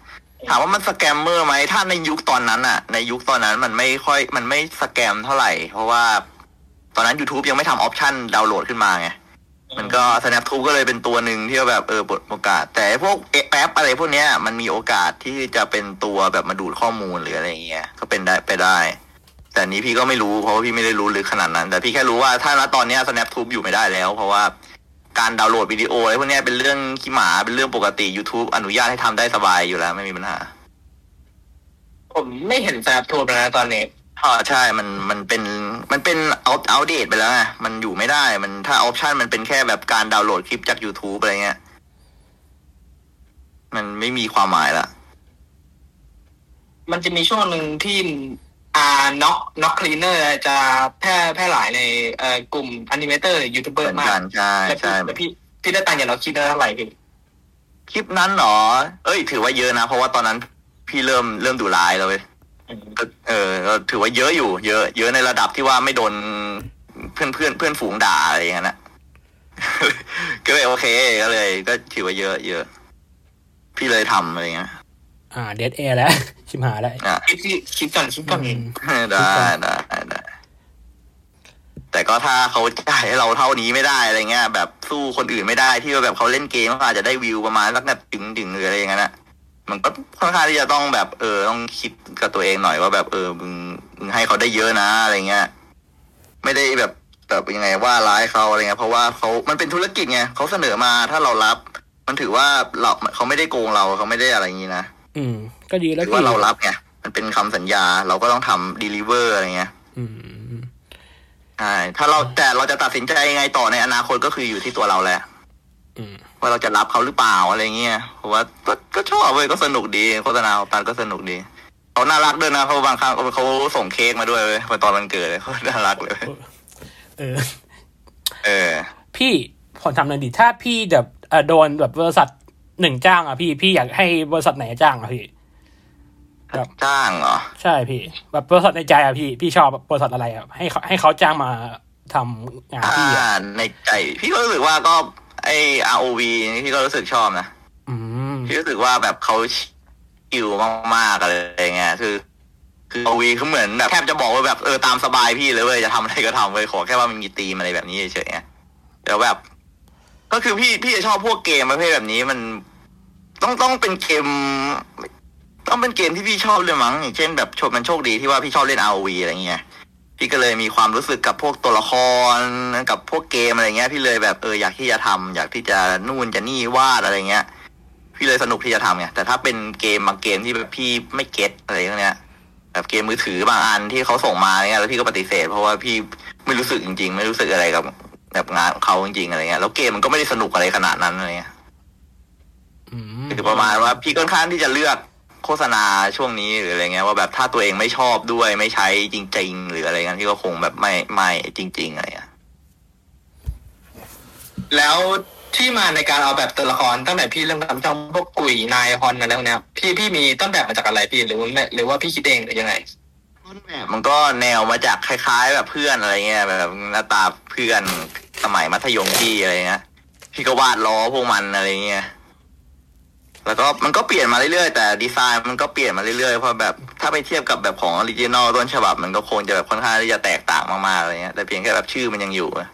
ถามว่ามัน scammer ไหมถ้าในยุคตอนนั้นอะในยุคตอนนั้นมันไม่ค่อยมันไม่ scam เท่าไหร่ เพราะว่า ตอนนั้น YouTube ยังไม่ทำออปชันดาวน์โหลดขึ้นมาไง มันก็ SnapTube ก็เลยเป็นตัวหนึ่งที่แบบเออเปิดโอกาส แต่พวกแป๊บอะไรพวกเนี้ยมันมีโอกาสที่จะเป็นตัวแบบมาดูดข้อมูลหรืออะไรเงี้ยก็เป็นได้ไปได้ แต่นี้พี่ก็ไม่รู้เพราะว่าพี่ไม่ได้รู้ลึกขนาดนั้น แต่พี่แค่รู้ว่าถ้าณตอนเนี้ย SnapTube อยู่ไม่ได้แล้ว เพราะว่าการดาวน์โหลดวิดีโออะไรพวกเนี้ยเป็นเรื่องขี้หมาเป็นเรื่องปกติ YouTube อนุญาตให้ทำได้สบายอยู่แล้วไม่มีปัญหาผมไม่เห็น SnapTube แล้วนะตอนนี้ อ่าใช่มันมันเป็นมันเป็นเอา outdate ไปแล้วไงมันอยู่ไม่ได้มันถ้า option มันเป็นแค่แบบการดาวน์โหลดคลิปจาก YouTube อะไรเงี้ย มันไม่มีความหมายละ มันจะมีช่วงหนึ่งที่อ่า Nox Nox Cleaner จะแพร่แพร่หลายในเอ่อกลุ่ม animator ยูทูบเบอร์เหมือนมากใช่แล้วพี่ใช่แล้วพี่พี่ได้ตังค์อย่างเราคิดได้เท่าไหร่พี่คลิปนั้นเหรอ เอ้ย ถือว่าเยอะนะ เพราะว่าตอนนั้นพี่เริ่มเริ่มดูไลน์แล้วเว้ยก็ เออก็ถือว่าเยอะอยู่ เยอะ เยอะในระดับที่ว่าไม่โดนเพื่อนเพื่อนเพื่อนฝูงด่าอะไรอย่างเงี้ยนะก็เลยโอเคก็เลย ก็ถือว่าเยอะเยอะ พี่เลยทำอะไรเงี้ย อ่าเดดแอร์แล้ว ชิมหายแล้วอะคิดที่คิดก่อนคิดก่อนอืมได้ได้ได้แต่ก็ถ้าเขาจ่ายให้เราเท่านี้ไม่ได้อะไรเงี้ยแบบสู้คนอื่นไม่ได้ที่ว่าแบบเขาเล่นเกมเขาอาจจะได้วิวประมาณสักแบบถึงถึงหรืออะไรอย่างเงี้ยนะ มันก็ค่อนข้างที่จะต้องแบบเออต้องคิดกับตัวเองหน่อยว่าแบบเออมึงมึงให้เขาได้เยอะนะอะไรเงี้ยไม่ได้แบบแบบยังไงว่าร้ายเขาอะไรเงี้ยเพราะว่าเขามันเป็นธุรกิจไงเขาเสนอมาถ้าเรารับ มันถือว่าเราเขาไม่ได้โกงเราเขาไม่ได้อะไรอย่างนี้นะอืม ก็ดีแล้วถือว่าเรารับไงมันเป็นคำสัญญาเราก็ต้องทำ deliver อะไรเงี้ย อืมใช่ถ้าเราแต่เราจะตัดสินใจยังไงต่อในอนาคตก็คืออยู่ที่ตัวเราแหละ อืม ว่าเราจะรับเขาหรือเปล่าอะไรเงี้ยเพราะว่าก็ก็ชอบเว้ยก็สนุกดีโฆษณาของตันก็สนุกดีเขาน่ารักด้วยนะเขาบางครั้งเขาส่งเค้กมาด้วยเว้ยตอนวันเกิดเลยเขาน่ารักเลย เออ เออ พี่ผมทำหน่อยดิถ้าพี่แบบเอ่อโดนแบบบริษัทหนึ่งจ้างอะพี่พี่อยากให้บริษัทไหนจ้างอะพี่ครับจ้างเหรอใช่พี่ แบบบริษัทในใจอะพี่พี่ชอบบริษัทอะไรอะให้เขาให้เขาจ้างมาทำงานถ้าพี่อะในใจ พี่ก็รู้สึกว่าก็ ไอ ROV นี่พี่ก็รู้สึกชอบนะอืมพี่รู้สึกว่าแบบเขาชิวมากๆอะไรอย่างเงี้ยคือ คือ ROV คือเหมือนแบบแทบจะบอกว่าแบบเออตามสบายพี่เลยเว้ยจะทำอะไรก็ทำเว้ยขอแค่ว่ามันมีธีมอะไรแบบนี้เฉยๆไงแต่แบบ ก็คือพี่พี่จะชอบพวกเกมประเภทแบบนี้มันต้องต้องเป็นเกม ต้องเป็นเกมที่พี่ชอบเลยมั้งอย่างเช่นแบบโชคมันโชคดีที่ว่าพี่ชอบเล่น ROV อะไรเงี้ย พี่ก็เลยมีความรู้สึกกับพวกตัวละครกับพวกเกมอะไรเงี้ย พี่เลยแบบเอออยากที่จะทำอยากที่จะนู่นจะนี่วาดอะไรเงี้ย พี่เลยสนุกที่จะทำไงแต่ถ้าเป็นเกมบางเกมที่แบบพี่ไม่เก็ตอะไรพวกเนี้ยแบบเกมมือถือบางอันที่เขาส่งมาเนี่ยแล้วพี่ก็ปฏิเสธ เพราะว่าพี่ไม่รู้สึกจริง ๆ ไม่รู้สึกอะไรกับแบบงานของเขาจริงๆอะไรเงี้ยแล้วเกมมันก็ไม่ได้สนุกอะไรขนาดนั้นอะไรเงี้ยอืมคือประมาณว่าพี่ค่อนข้างที่จะเลือก โฆษณาช่วงนี้หรืออะไรเงี้ยว่าแบบถ้าตัวเองไม่ชอบด้วยไม่ใช้จริง ๆ หรืออะไรเงี้ยพี่ก็คงแบบไม่ไม่จริง ๆ อะไรเงี้ยแล้วที่มาในการเอาแบบตัวละครตั้งแต่พี่เริ่มทำช่องพวกกุยนายฮอนอะไรพวกเนี้ยพี่พี่มีต้นแบบมาจากอะไรพี่หรือว่าไม่หรือว่าพี่คิดเองหรือยังไงมันก็แนวมาจากคล้าย ๆ แบบเพื่อนอะไรเงี้ยแบบหน้าตาเพื่อนสมัยมัธยมพี่อะไรเงี้ยพี่ก็วาดล้อพวกมันอะไรเงี้ย แล้วก็มันก็เปลี่ยนมาเรื่อยๆ แต่ดีไซน์มันก็เปลี่ยนมาเรื่อยๆ เพราะแบบถ้าไปเทียบกับแบบของ original ต้นฉบับมันก็คงจะแบบค่อนข้างที่จะแตกต่างมากๆอะไรเงี้ยแต่เพียงแค่แบบชื่อมันยังอยู่อะ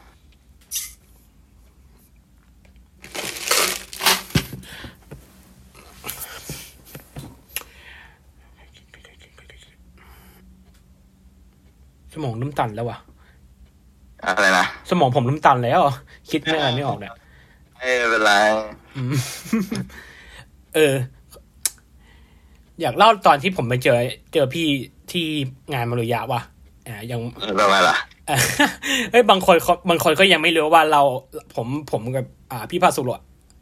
สมองน้ำตันแล้ววะอะไรนะสมองผมน้ำตันแล้ว คิดไม่อะไรไม่ออกเนี่ยไม่เป็นไรอืม เออ อยากเล่าตอนที่ผมไปเจอ เจอพี่ที่งานมารุยะว่ะอ่ายังเออทำไมล่ะอะเฮ้ยบางคนเขาบางคนก็ยังไม่รู้ว่าเราผมผมกับอ่า พี่พาสุโร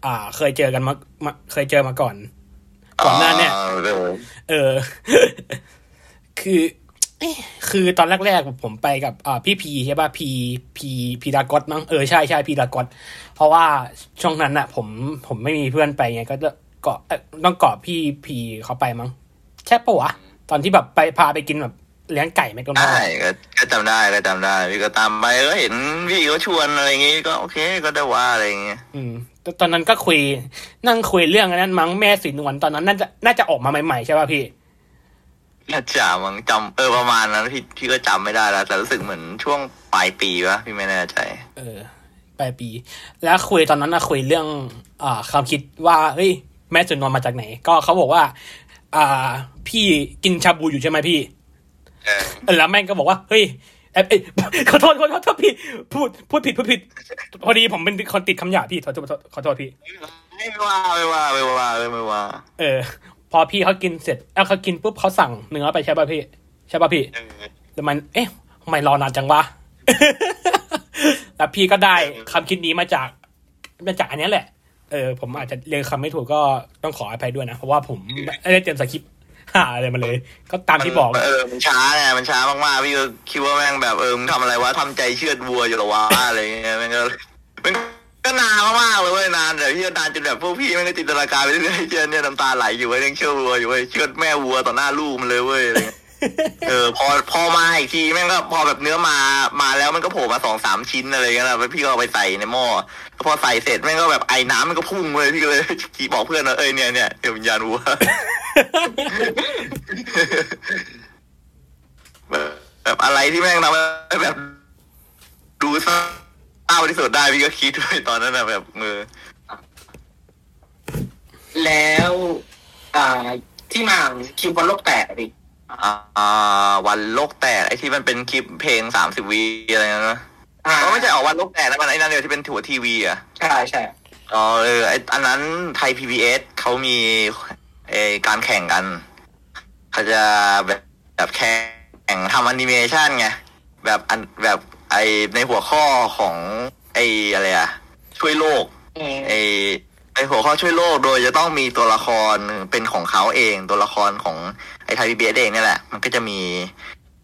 อ่า เคยเจอกันมามา เคยเจอมาก่อน ก่อนหน้าเนี่ยอ๋อเออเออ คือเอ๊ะคือตอนแรกๆผมไปกับอ่าพี่พีใช่ป่ะพีพีพีดากอตมั้งเออใช่ใช่พีดากอตเพราะว่าช่วงนั้นอะผมผมไม่มีเพื่อนไปไงก็จะ เกาะเอ่อต้องเกาะพี่พีเขาไปมั้งใช่ปะวะ ตอนที่แบบไปพาไปกินแบบเลี้ยงไก่แมคโดนัลได้ด์ก็ก็จำได้ก็จำได้ พี่ก็ตามไปก็เห็นพี่เขาชวนอะไรอย่างงี้ก็โอเคก็ได้ว่าอะไรอย่างงี้อืมตตอนนั้นก็คุยนั่งคุยเรื่องอันนั้นมั้งแม่สีนวลตอนนั้นน่าจะน่าจะออกมาใหม่ๆใช่ป่ะพี่น่าจะมั้งจำเออประมาณนั้นพี่พี่ก็จำไม่ได้แล้วแต่รู้สึกเหมือนช่วงปลายปีวะพี่ไม่แน่ใจ เออ ปลายปี แล้วคุยตอนนั้นนะคุยเรื่อง อ่าความคิดว่าเฮ้ย แม่สุนวลมาจากไหน ก็เขาบอกว่า อ่า พี่กินชาบูอยู่ใช่ไหมพี่เออเออแล้วแม่งก็บอกว่า เฮ้ยเอยเอ้ยขอโทษขอโทษขอโทษพี่ พูดพูดผิดพูดผิด พอดีผมเป็นคนติดคำหยาบพี่ขอโทษขอโทษขอโทษพี่ไม่ว่าไม่ว่าไม่ว่าไม่ว่า เออ พอพี่เขากินเสร็จเอ้าเขากินปุ๊บเขาสั่งเนื้อไปใช่ป่ะพี่ ใช่ป่ะพี่เออแล้วมัน เอ๊ะทำไมรอนานจังวะแล้วพี่ก็ได้คำคิดนี้มาจากมาจากอันเนี้ยแหละ เออผมอาจจะเรียงคำไม่ถูกก็ต้องขออภัยด้วยนะ เพราะว่าผมไม่ได้เตรียมสคริปต์หาอะไรมาเลย ก็ตามที่บอกเออมันช้าไงมันช้ามากๆพี่ก็คิดว่าแม่งแบบเออมึงทำอะไรวะทำใจเชือดวัวอยู่เหรอวะอะไรเงี้ยแม่งก็มันก็นานมากๆเลยเว้ยนานแต่พี่ก็นานจนแบบพวกพี่แม่งก็จินตนาการไปเรื่อยๆเชื่อเนี่ยน้ำตาไหลอยู่เว้ยยังเชื่อวัวอยู่เว้ยเชือดแม่วัวต่อหน้าลูกมันเลยเว้ยอะไรเงี้ย เออพอพอมาอีกทีแม่งก็พอแบบเนื้อมามาแล้วมันก็โผล่มาสองสามชิ้นอะไรเงี้ยแล้วพี่ก็เอาไปใส่ในหม้อแล้วพอใส่เสร็จแม่งก็แบบไอ้น้ำมันก็พุ่งเลยพี่ก็เลยขี่บอกเพื่อนว่าเอ้ยเนี่ยเนี่ยเดี๋ยววิญญาณวัวแบบอะไรที่แม่งทำให้แบบ ดูเศร้าที่สุดได้พี่ก็คิดด้วยตอนนั้นนะแบบมือแล้ว อ่าที่มางคลิปวันโลกแตกอะพี่ วันโลกแตกไอ้ที่มันเป็นคลิปเพลงสามสิบวีอะไรนะอ่าก็ไม่ใช่ออกวันโลกแตกนะมันไอ้นั่นเดียวที่เป็นถั่วทีวีอะ ใช่ใช่อ๋อเออไอ้อันนั้นไทย PBS เขามีเออการแข่งกันเขาจะแบบแบบแข่งทำแอนิเมชันไง แบบอันแบบไอในหัวข้อของไออะไรอะช่วยโลกอืมไอไอหัวข้อช่วยโลกโดยจะต้องมีตัวละครเป็นของเขาเองตัวละครของ ไอไทยพีบีเองเนี่ยแหละ มันก็จะมี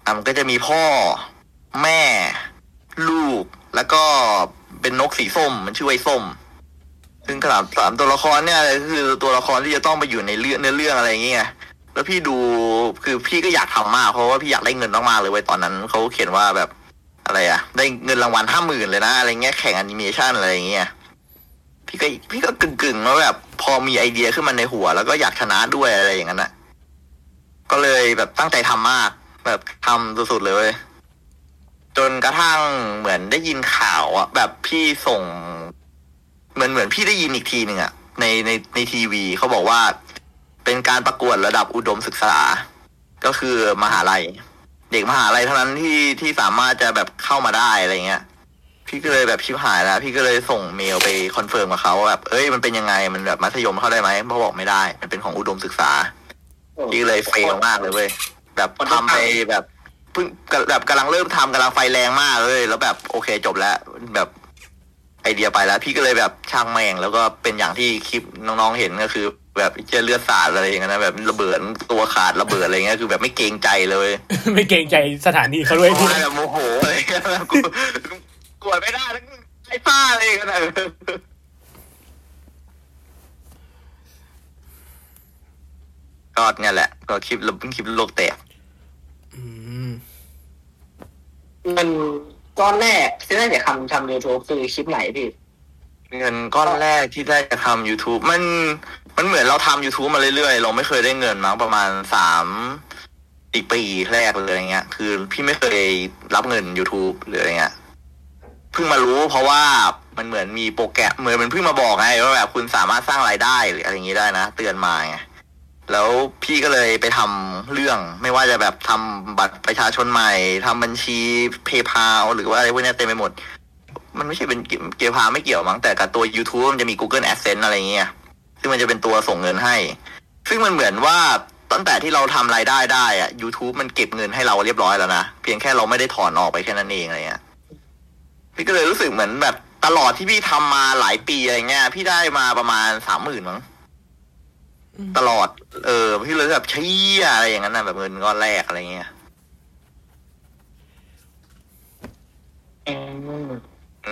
อะมันก็จะมีพ่อแม่ ลูกแล้วก็เป็นนกสีส้ม มันชื่อไอ้ส้ม ซึ่งสามสามตัวละครเนี่ยคือตัวละครที่จะต้องไปอยู่ในเรื่องเนื้อเรื่องอะไรอย่างเงี้ยแล้วพี่ดูคือพี่ก็อยากทำมากเพราะว่าพี่อยากได้เงินมากๆเลยเว้ตอนนั้นเขาเขียนว่าแบบอะไรอะได้เงินรางวัลห้าหมื่นเลยนะอะไรเงี้ยแข่งแอนิเมชันอะไรอย่างเงี้ยพี่ก็พี่ก็กึ่งกึ่งๆว่าแบบพอมีไอเดียขึ้นมาในหัว แล้วก็อยากชนะด้วยอะไรอย่างนั้นอะ ก็เลยแบบตั้งใจทำมาก แบบทำสุดๆเลย จนกระทั่งเหมือนได้ยินข่าวอะแบบพี่ส่ง เหมือนเหมือนพี่ได้ยินอีกทีหนึ่งอะในในในทีวีเขาบอกว่า เป็นการประกวดระดับอุดมศึกษา ก็คือมหาลัย เด็กมหาลัยเท่านั้นที่ที่สามารถจะแบบเข้ามาได้อะไรเงี้ยพี่ก็เลยแบบชิบหายแล้ว พี่ก็เลยส่งเมลไป confirm กับเขาว่าแบบเอ้ยมันเป็นยังไงมันแบบมัธยมเข้าได้ไหมเขาบอกไม่ได้ มันเป็นของอุดมศึกษา พี่ก็เลย fail มากเลยเว้ยแบบทำไปแบบเพิ่งแบบกำลังเริ่มทำกำลังไฟแรงมากเลย แล้วแบบโอเคจบแล้ว แบบไอเดียไปแล้ว พี่ก็เลยแบบช่างแม่งแล้วก็เป็นอย่างที่คลิปน้องๆเห็นก็คือ แบบเจอเลือดสาดอะไรอย่างเงี้ยนะแบบระเบิดตัวขาดระเบิดอะไรเงี้ยคือแบบไม่เกรงใจเลย ไม่เกรงใจสถานีเขาด้วยพี่ว่าแบบโมโหอะไรเงี้ยแบบกูกวดไม่ได้แล้วไอ้ป้าอะไรกันนะ ก็เนี่ยแหละ ก็คลิปคลิปโลกแตกอืมเงินก้อนแรกที่ได้จากทำทำยูทูบคือคลิปไหนพี่เงินก้อนแรกที่ได้จะทำ YouTube มันมันเหมือนเราทำ YouTube มาเรื่อยๆ เราไม่เคยได้เงินมั้งประมาณสามสี่ปีแรกเลยอะไรเงี้ย คือพี่ไม่เคยรับเงิน YouTube หรืออะไรเงี้ยเพิ่งมารู้เพราะว่ามันเหมือนมีโปรแกรมเหมือนมันเพิ่งมาบอกไงว่าแบบคุณสามารถสร้างรายได้หรืออะไรอย่างงี้ได้นะ เตือนมาไง แล้วพี่ก็เลยไปทำเรื่องไม่ว่าจะแบบทำบัตรประชาชนใหม่ทำบัญชีเพย์พาหรือว่าอะไรพวกนี้เต็มไปหมด มันไม่ใช่เป็นเกเกพาไม่เกี่ยวมั้งแต่กับตัว YouTube มันจะมี Google Adsense อะไรเงี้ยซึ่งมันจะเป็นตัวส่งเงินให้ ซึ่งมันเหมือนว่าตั้งแต่ที่เราทำรายได้ได้อะ YouTube มันเก็บเงินให้เราเรียบร้อยแล้วนะ เพียงแค่เราไม่ได้ถอนออกไปแค่นั้นเองอะไรเงี้ยพี่ก็เลยรู้สึกเหมือนแบบตลอดที่พี่ทำมาหลายปีอะไรเงี้ย พี่ได้มาประมาณสามหมื่นมั้ง ตลอด เออพี่เลยแบบเชี่ยอะไรอย่างนั้นนะแบบเงินก้อนแรกอะไรเงี้ยอืมอ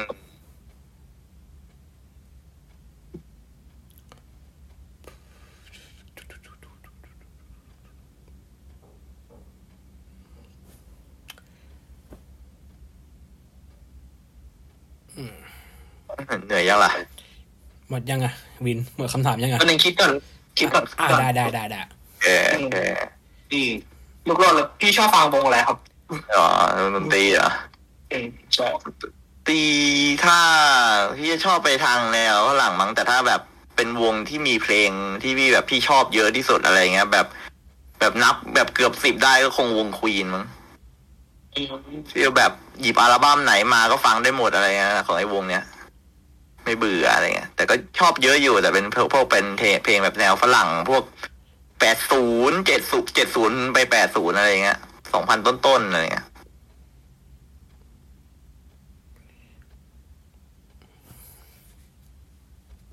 ืมเหนื่อยยังล่ะ หมดยังอะวิน หมดคำถามยังอะก็หนึ่งคิดก่อน คิดก่อนอ่าได้ได้ได้ได้เออเออพี่ลูกรอดเลยพี่ชอบฟังวงอะไรครับอ๋อดนตรีเหรออืมชอบตีถ้าพี่จะชอบไปทางแนวฝรั่งมั้งแต่ถ้าแบบเป็นวงที่มีเพลงที่พี่แบบพี่ชอบเยอะที่สุดอะไรเงี้ยแบบ แบบนับแบบเกือบสิบได้ก็คงวงควีนมั้งอืมที่แบบหยิบอัลบั้มไหนมาก็ฟังได้หมดอะไรเงี้ยของไอ้วงเนี้ย ไม่เบื่ออะไรเงี้ยแต่ก็ชอบเยอะอยู่แต่เป็นพวกพวกเป็นเพลงแบบแนวฝรั่งพวกแปดศูนย์เจ็ดศูนย์เจ็ดศูนย์ไปแปดศูนย์อะไรเงี้ยสองพันต้นๆอะไรเงี้ย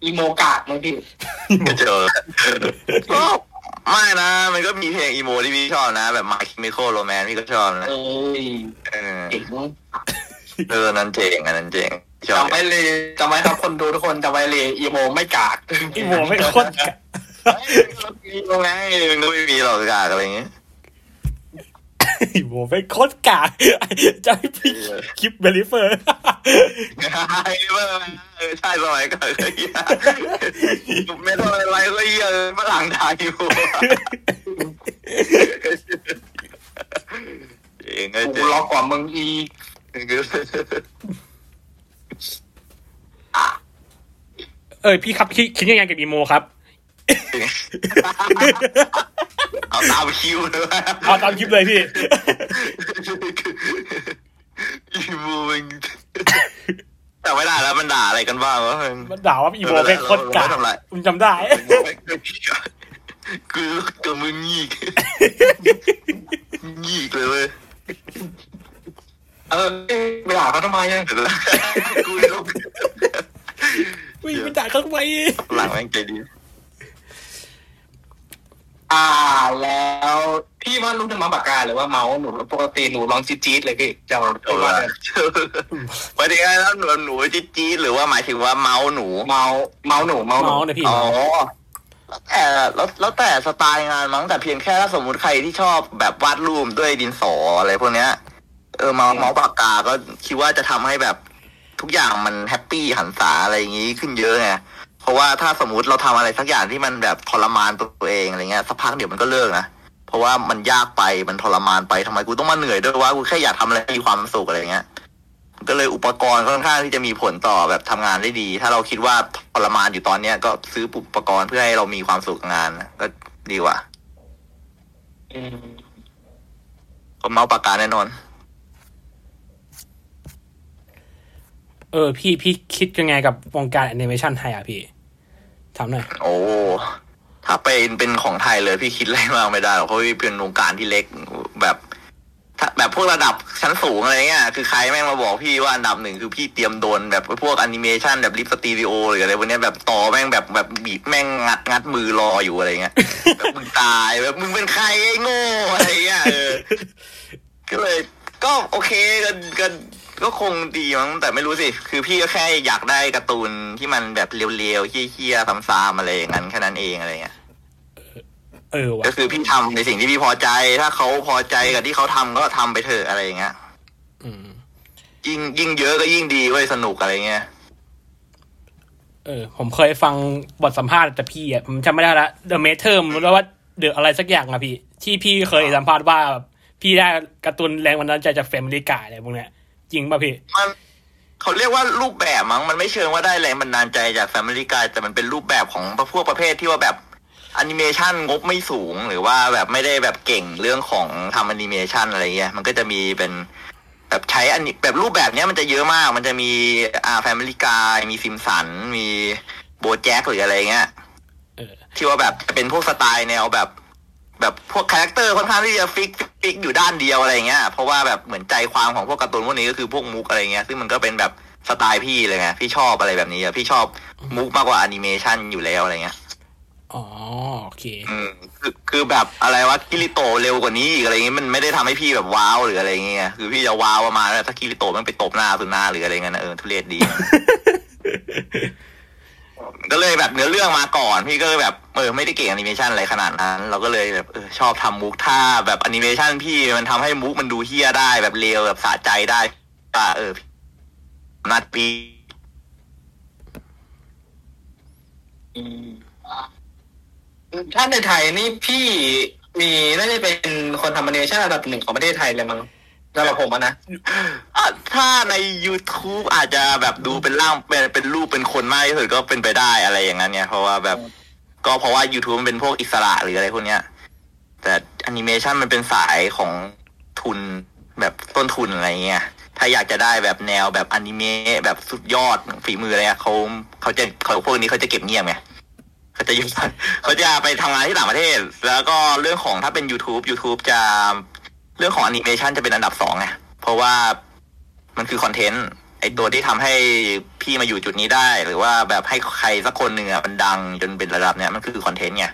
อีโมกาดมั้งพี่ก็เจอก็ไม่นะ มันก็มีเพลงอีโมที่พี่ชอบนะ แบบ My Chemical Romance พี่ก็ชอบนะ เอ้ยเออเจ๋งเออ นั้นเจ๋งอันนั้นเจ๋งชอบ จำไว้เลยจำไว้ครับคนดูทุกคนจำไว้เลยอีโมไม่กากอีโมไม่โคตรมีตรงไงมันก็ไม่มีหรอกกากอะไรอย่างเงี้ยอีโมเป็นโคตรกากจะให้พี่คลิปเบลิเฟอร์ไอ้เมื่อเออใช่สมัยก่อนก็เหี้ยไม่ต้องอะไรก็เหี้ยฝรั่งไทยอยู่เองก็กูเจ๊รอกว่ามึงอี เออพี่ครับคิดคิดยังไงกับอีโมครับ เอาตามคิวเลยเอาตามคลิปเลยพี่อีบูมันแต่ไม่ได้แล้วมันด่าอะไรกันบ้างวะมันด่าว่าอีโมเป็นโคตรกากไม่ทำไรผมจำได้คือกับมึงงีกงีกเลยเว้ยเออไปด่าเขาทำไมอะกูลบ วิ่งไปด่าเขาทำไมหลังแม่งใจดี อ่าแล้วพี่ว่าลูกจะมาปากกาหรือว่าเมาส์หนูปกติหนูลองจี๊ดๆเลยพี่เจ้าเอาว่าละหมายถึงไงแล้วหนูหนูจี๊ดจี๊ดหรือว่าหมายถึงว่าเมาหนู เมาส์เมาส์หนูเมาส์หนูเมาส์นะพี่อ๋อแล้วแต่แล้วแล้วแต่สไตล์งานมั้งแต่เพียงแค่ถ้าสมมุติใครที่ชอบแบบวาดรูปด้วยดินสออะไรพวกเนี้ยเออเมาส์เมาส์ปากกาก็คิดว่าจะทำให้แบบ ทุกอย่างมัน happy หรรษาอะไรอย่างงี้ขึ้นเยอะไงเพราะว่าถ้าสมมติเราทำอะไรสักอย่างที่มันแบบทรมานตัวเองอะไรเงี้ยสักพักเดี๋ยวมันก็เลิกนะเพราะว่ามันยากไปมันทรมานไปทำไมกูต้องมาเหนื่อยด้วยว่ากูแค่อยากทำอะไรให้มีความสุขอะไรเงี้ยก็เลยอุปกรณ์ค่อนข้างที่จะมีผลต่อแบบทำงานได้ดี ถ้าเราคิดว่าทรมานอยู่ตอนเนี้ยก็ซื้ออุปกรณ์เพื่อให้เรามีความสุขกับงานนะก็ดีกว่าอืมก็เมาส์ปากกาแน่นอน เออ พี่พี่คิดยังไงกับวงการแอนิเมชันไทยอะพี่ถามหน่อยโอ้ถ้าเป็นเป็นของไทยเลยพี่คิดอะไรมากไม่ได้หรอกเพราะว่าเป็นวงการที่เล็กแบบถ้าแบบพวกระดับชั้นสูงอะไรเงี้ยคือใครแม่งมาบอกพี่ว่าอันดับหนึ่งคือพี่เตรียมโดนแบบพวกแอนิเมชันแบบลิปสตูดิโอหรืออะไรพวกเนี้ยแบบต่อแม่งแบบแบบบีบแม่งงัดงัดมือรออยู่อะไรเงี้ยแบบมึงตายแบบมึงเป็นใครไอ้โง่อะไรเงี้ยเออก็เลยก็โอเคก็ก็ ก็คงดีมั้งแต่ไม่รู้สิ คือพี่ก็แค่อยากได้การ์ตูนที่มันแบบเรียวๆเฮี้ยๆซ้ำๆอะไรอย่างนั้นแค่นั้นเองอะไรเงี้ยเออว่ะก็คือพี่ทำในสิ่งที่พี่พอใจ ถ้าเขาพอใจกับที่เขาทำก็ทำไปเถอะอะไรอย่างเงี้ยอืมยิ่งยิ่งเยอะก็ยิ่งดีเว้ยสนุกอะไรเงี้ยเออ ผมเคยฟังบทสัมภาษณ์แต่พี่อะผมจำไม่ได้ละ The m a t e r แล้วว่าเดอะอะไรสักอย่างอะพี่ ที่พี่เคยสัมภาษณ์ว่าแบบพี่ได้การ์ตูนแรงบันดาลใจจากแฟมิลี่กายอะไรพวกเนี้ย จริงป่ะพี่มันเขาเรียกว่ารูปแบบมั้งมันไม่เชิงว่าได้แรงบันดาลใจจาก Family Guy แต่มันเป็นรูปแบบของพวกประเภทที่ว่าแบบแอนิเมชันงบไม่สูง หรือว่าแบบไม่ได้แบบเก่งเรื่องของทำแอนิเมชันอะไรเงี้ยมันก็จะมีเป็นแบบใช้อันนี้แบบรูปแบบเนี้ยมันจะเยอะมาก มันจะมีอ่า Family Guy มีซิมสัน มี BoJack หรืออะไรเงี้ยเออที่ว่าแบบจะเป็นพวกสไตล์แนวแบบ แบบพวก character ค่อนข้างที่จะ fix fix อยู่ด้านเดียวอะไรเงี้ยเพราะว่าแบบเหมือนใจความของพวกการ์ตูนพวกนี้ก็คือพวกมุกอะไรเงี้ยซึ่งมันก็เป็นแบบสไตล์พี่เลยไงพี่ชอบอะไรแบบนี้อะพี่ชอบมุกมากกว่าแอนิเมชันอยู่แล้วอะไรเงี้ยอ๋อโอเคอืมคือคือแบบอะไรวะกิริโตเร็วกว่านี้อีกอะไรเงี้ยมันไม่ได้ทำให้พี่แบบว้าวหรืออะไรเงี้ยคือพี่จะว้าวประมาณว่าถ้ากิริโตมันไปตบหน้าอาสุนะหรืออะไรเงี้ยนะเออทุเรศดี ก็เลยแบบเนื้อเรื่องมาก่อน พี่ก็เลยแบบเออไม่ได้เก่งแอนิเมชันอะไรขนาดนั้น เราก็เลยแบบเออชอบทำมุกท่าแบบแอนิเมชันพี่มันทำให้มุกมันดูเฮี้ยได้แบบเร็วแบบสะใจได้ก็เออนัดปีอืมถ้าในไทยนี่พี่มีน่าจะเป็นคนทำแอนิเมชันอันดับหนึ่งของประเทศไทยเลยมั้ง สำหรับผมอะนะอะถ้าใน YouTube อาจจะแบบดูเป็นร่างเป็นเป็นรูปเป็นคนมากที่สุดก็เป็นไปได้อะไรอย่างนั้นเนี่ยเพราะว่าแบบก็เพราะว่า YouTube มันเป็นพวกอิสระหรืออะไรพวกเนี้ย แต่แอนิเมชันมันเป็นสายของทุนแบบต้นทุนอะไรเงี้ย ถ้าอยากจะได้แบบแนวแบบอนิเมะแบบสุดยอดฝีมืออะไรเขาเขาจะเขาพวกนี้เขาจะเก็บเงียบไงเขาจะอยู่เขาจะไปทำงานที่ต่างประเทศ แล้วก็เรื่องของถ้าเป็น YouTube YouTube จะ เรื่องของแอนิเมชันจะเป็นอันดับสองไงเพราะว่ามันคือคอนเทนต์ไอตัวที่ทำให้พี่มาอยู่จุดนี้ได้ หรือว่าแบบให้ใครสักคนหนึ่งอะมันดังจนเป็นระดับเนี้ยมันคือ content ไง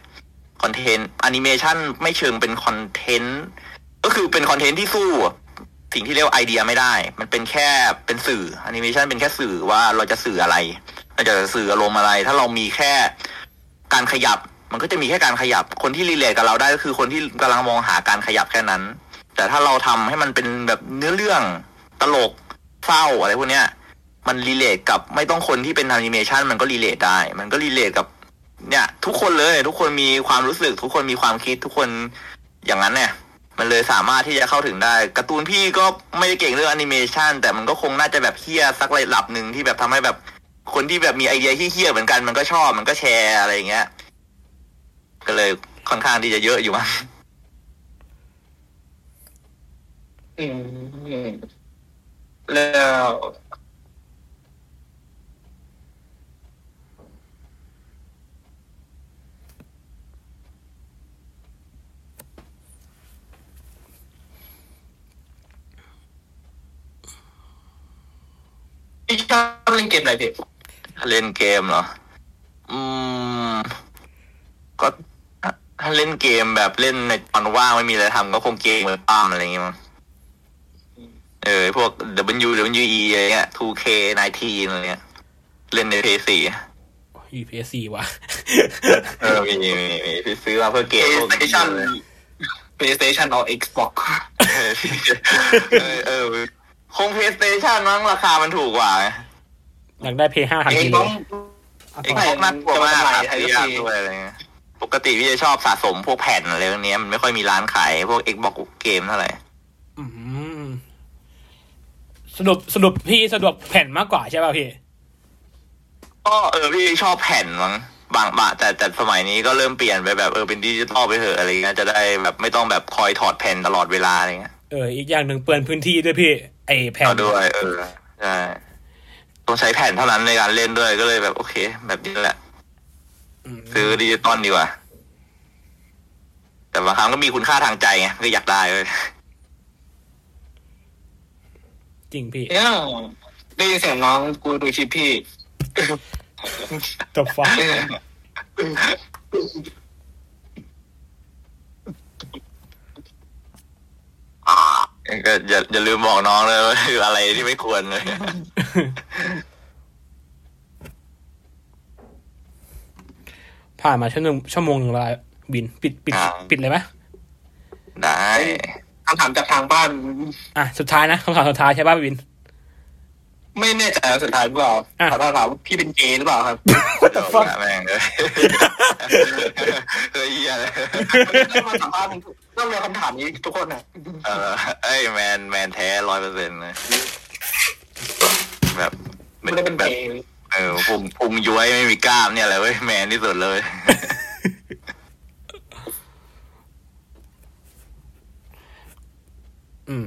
content แอนิเมชันไม่เชิงเป็น content ก็คือเป็น content ที่สู้ สิ่งที่เรียกไอเดียไม่ได้ มันเป็นแค่เป็นสื่อแอนิเมชันเป็นแค่สื่อว่าเราจะสื่ออะไรเราจะสื่ออารมณ์อะไร ถ้าเรามีแค่การขยับ มันก็จะมีแค่การขยับคนที่ relate กับเราได้ก็คือคนที่กำลังมองหาการขยับแค่นั้น แต่ถ้าเราทำให้มันเป็นแบบเนื้อเรื่องตลกเศร้าอะไรพวกเนี้ย มัน relate กับไม่ต้องคนที่เป็นแอนิเมชันมันก็ relate ได้ มันก็ relate กับ เนี่ย ทุกคนเลย ทุกคนมีความรู้สึก ทุกคนมีความคิดทุกคนอย่างนั้นเนี่ยมันเลยสามารถที่จะเข้าถึงได้การ์ตูนพี่ก็ไม่ได้เก่งเรื่องแอนิเมชันแต่มันก็คงน่าจะแบบเหี้ยสักระดับหนึ่งที่แบบทำให้แบบคนที่แบบมีไอเดียที่เหี้ยเหมือนกันมันก็ชอบมันก็แชร์อะไรอย่างเงี้ย ก็เลยค่อนข้างที่จะเยอะอยู่มั้ง อืมแล้วพี่ชอบเล่นเกมอะไรพี่เล่นเกมเหรอ อืม ก็ถ้าเล่นเกมแบบเล่นในตอนว่างไม่มีอะไรทำก็คงเกมเหมือนป้ามอะไรอย่างเงี้ยมั้ง ออ พวก W W E อะไรเงี้ย 2K 19อะไรเงี้ย เล่นใน PS4 อีพีซีว่ะ เออมีมีมีมีซื้อมาเพื่อเกมพวกนี้ PlayStation PlayStation or Xbox เออเออเออคง PlayStation มั้งราคามันถูกกว่าไงอยากได้เพย์ห้าทันเอทีงเลต้องยเอ็กซ์น่ากลัวมากจะมาครับทำไมไทยซื้ก็อยากมีด้วยอะไรเงี้ยปกติพี่จะชอบสะสมพวกแผ่นอะไรพวกเนี้ยมันไม่ค่อยมีร้านขายพวก Xbox เกมเท่าไหร่อืม สรุปสรุปพี่สะดวกแผ่นมากกว่าใช่ป่ะพี่ก็เออพี่ชอบแผ่นมั้งบางบางแต่แต่สมัยนี้ก็เริ่มเปลี่ยนไปแบบเออเป็นดิจิตอลไปเถอะอะไรเงี้ยจะได้แบบไม่ต้องแบบคอยถอดแผ่นตลอดเวลาอะไรเงี้ยเอออีกอย่างหนึ่งเปลือนพื้นที่ด้วยพี่ ไอแผ่นเอาด้วยเออใช่ต้องใช้แผ่นเท่านั้นในการเล่นด้วยก็เลยแบบโอเค แบบนี้แหละมซื้อดิจิตอลดีกว่า แต่บางครั้งก็มีคุณค่าทางใจไงก็อยากได้เลย จริงพี่เนี่ยได้ยินเสียงน้องกูดูคลิปพี่ตัวฟ้าก็อย่าอย่าลืมบอกน้องเลยว่าคืออะไรที่ไม่ควรเลยผ่านมาชั่วโมงชั่วโมงหนึ่งแล้วบิน ปิดปิดอ่าปิดเลยไหมได้ คำถามจากทางบ้าน อะสุดท้ายนะคำถามสุดท้ายใช่ป่ะบิน ไม่แน่ใจว่าสุดท้ายหรือเปล่าอะถามว่าถามว่าพี่เป็นเกย์หรือเปล่าครับ What the fuck แม่งเลยเฮ้ยเหี้ยเลยต้องมาสัมภาษณ์ต้องมีคำถามนี้ทุกคนนะเออเอ้ยแมนแมนแท้ร้อยเปอร์เซ็นต์เลยแบบไม่ได้เป็นแบเกบย์เออพุงพุงย้วยไม่มีกล้ามเนี่ยแหละเว้ยแมนที่สุดเลย อืม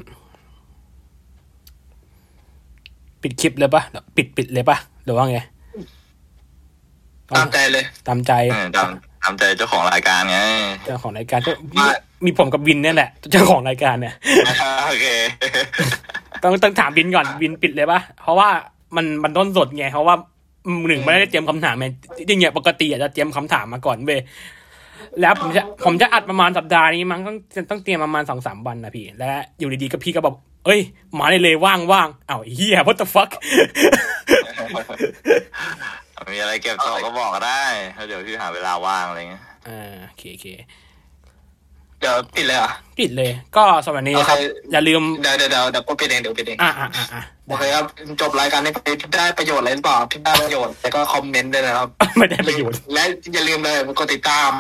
ปิดคลิปเลยป่ะปิดปิดเลยป่ะหรือว่าไง ตามใจเลย ตามใจเออตามตามใจเจ้าของรายการไง เจ้าของรายการก็มีมีผมกับวินเนี่ยแหละ เจ้าของรายการเนี่ยโอเค ต้องต้องถามบินก่อนบินปิดเลยปะเพราะว่ามันมันต้นสดไง เพราะว่าหนึ่งไม่ได้เตรียมคำถามไงจริงๆเนี่ยปกติอาจจะเตรียมคำถามมาก่อนเว้ย แล้วผมจะผมจะอัดประมาณสัปดาห์นี้มั้งต้องต้องเตรียมประมาณสองสามวันนะพี่ และอยู่ดีๆก็พี่ก็บอกเอ้ย มาเลยเลยว่างว่างๆอ้าวเฮีย what the fuck มีอะไรเก็บต่อก็บอกก็ได้แล้วเดี๋ยวพี่หาเวลาว่างอะไรเงี้ยอ่าโอเคโอเคเดี๋ยวปิดเลยเหรอะปิดเลย ก็สวัสดีครับโอเคอย่าลืม เดี๋ยวเดี๋ยวเดี๋ยวเดี๋ยวกูปิดเองเดี๋ยวปิดเองอ่าอ่าอ่าอ่าโอเคครับ จบรายการนี้ไปที่ได้ประโยชน์อะไรหรือเปล่าที่ได้ประโยชน์แล้วก็คอมเมนต์ด้วยนะครับ ไม่ได้ประโยชน์ และอย่าลืมเลยกดติดตาม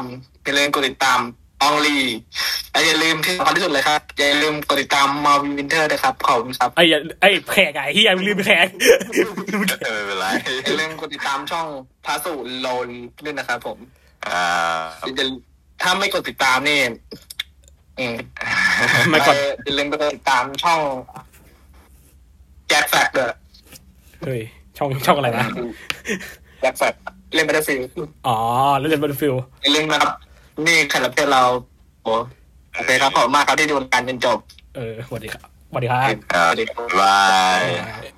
อย่าลืมกดติดตามอองลีและอย่าลืมที่สำคัญที่สุดเลยครับ อย่าลืมกดติดตามมาวินเทอร์นะครับขอบคุณครับไอ้ยอย่าไอ้แขกอะไอ้เฮียลืมแขกเออไม่เป็นไรอย่าลืมกดติดตามช่องพาสุโลนด้วยนะครับผมอ่าอย่าถ้าไม่กดติดตามนี่อืมไม่กดอย่าลืมไปกดติดตามช่องแจ็คแฟกเดอร์เฮ้ยช่องช่องอะไรนะแจ็คแฟกเล่นไปได้ฟรีอ๋อแล้วเล่นบัตฟิลอย่าลืมนะครับ นี่แขกรับเชิญเราโอ้โอเคครับขอบคุณมากครับที่ดูรายการจนจบ เออสวัสดีครับสวัสดีครับครับ บายเออ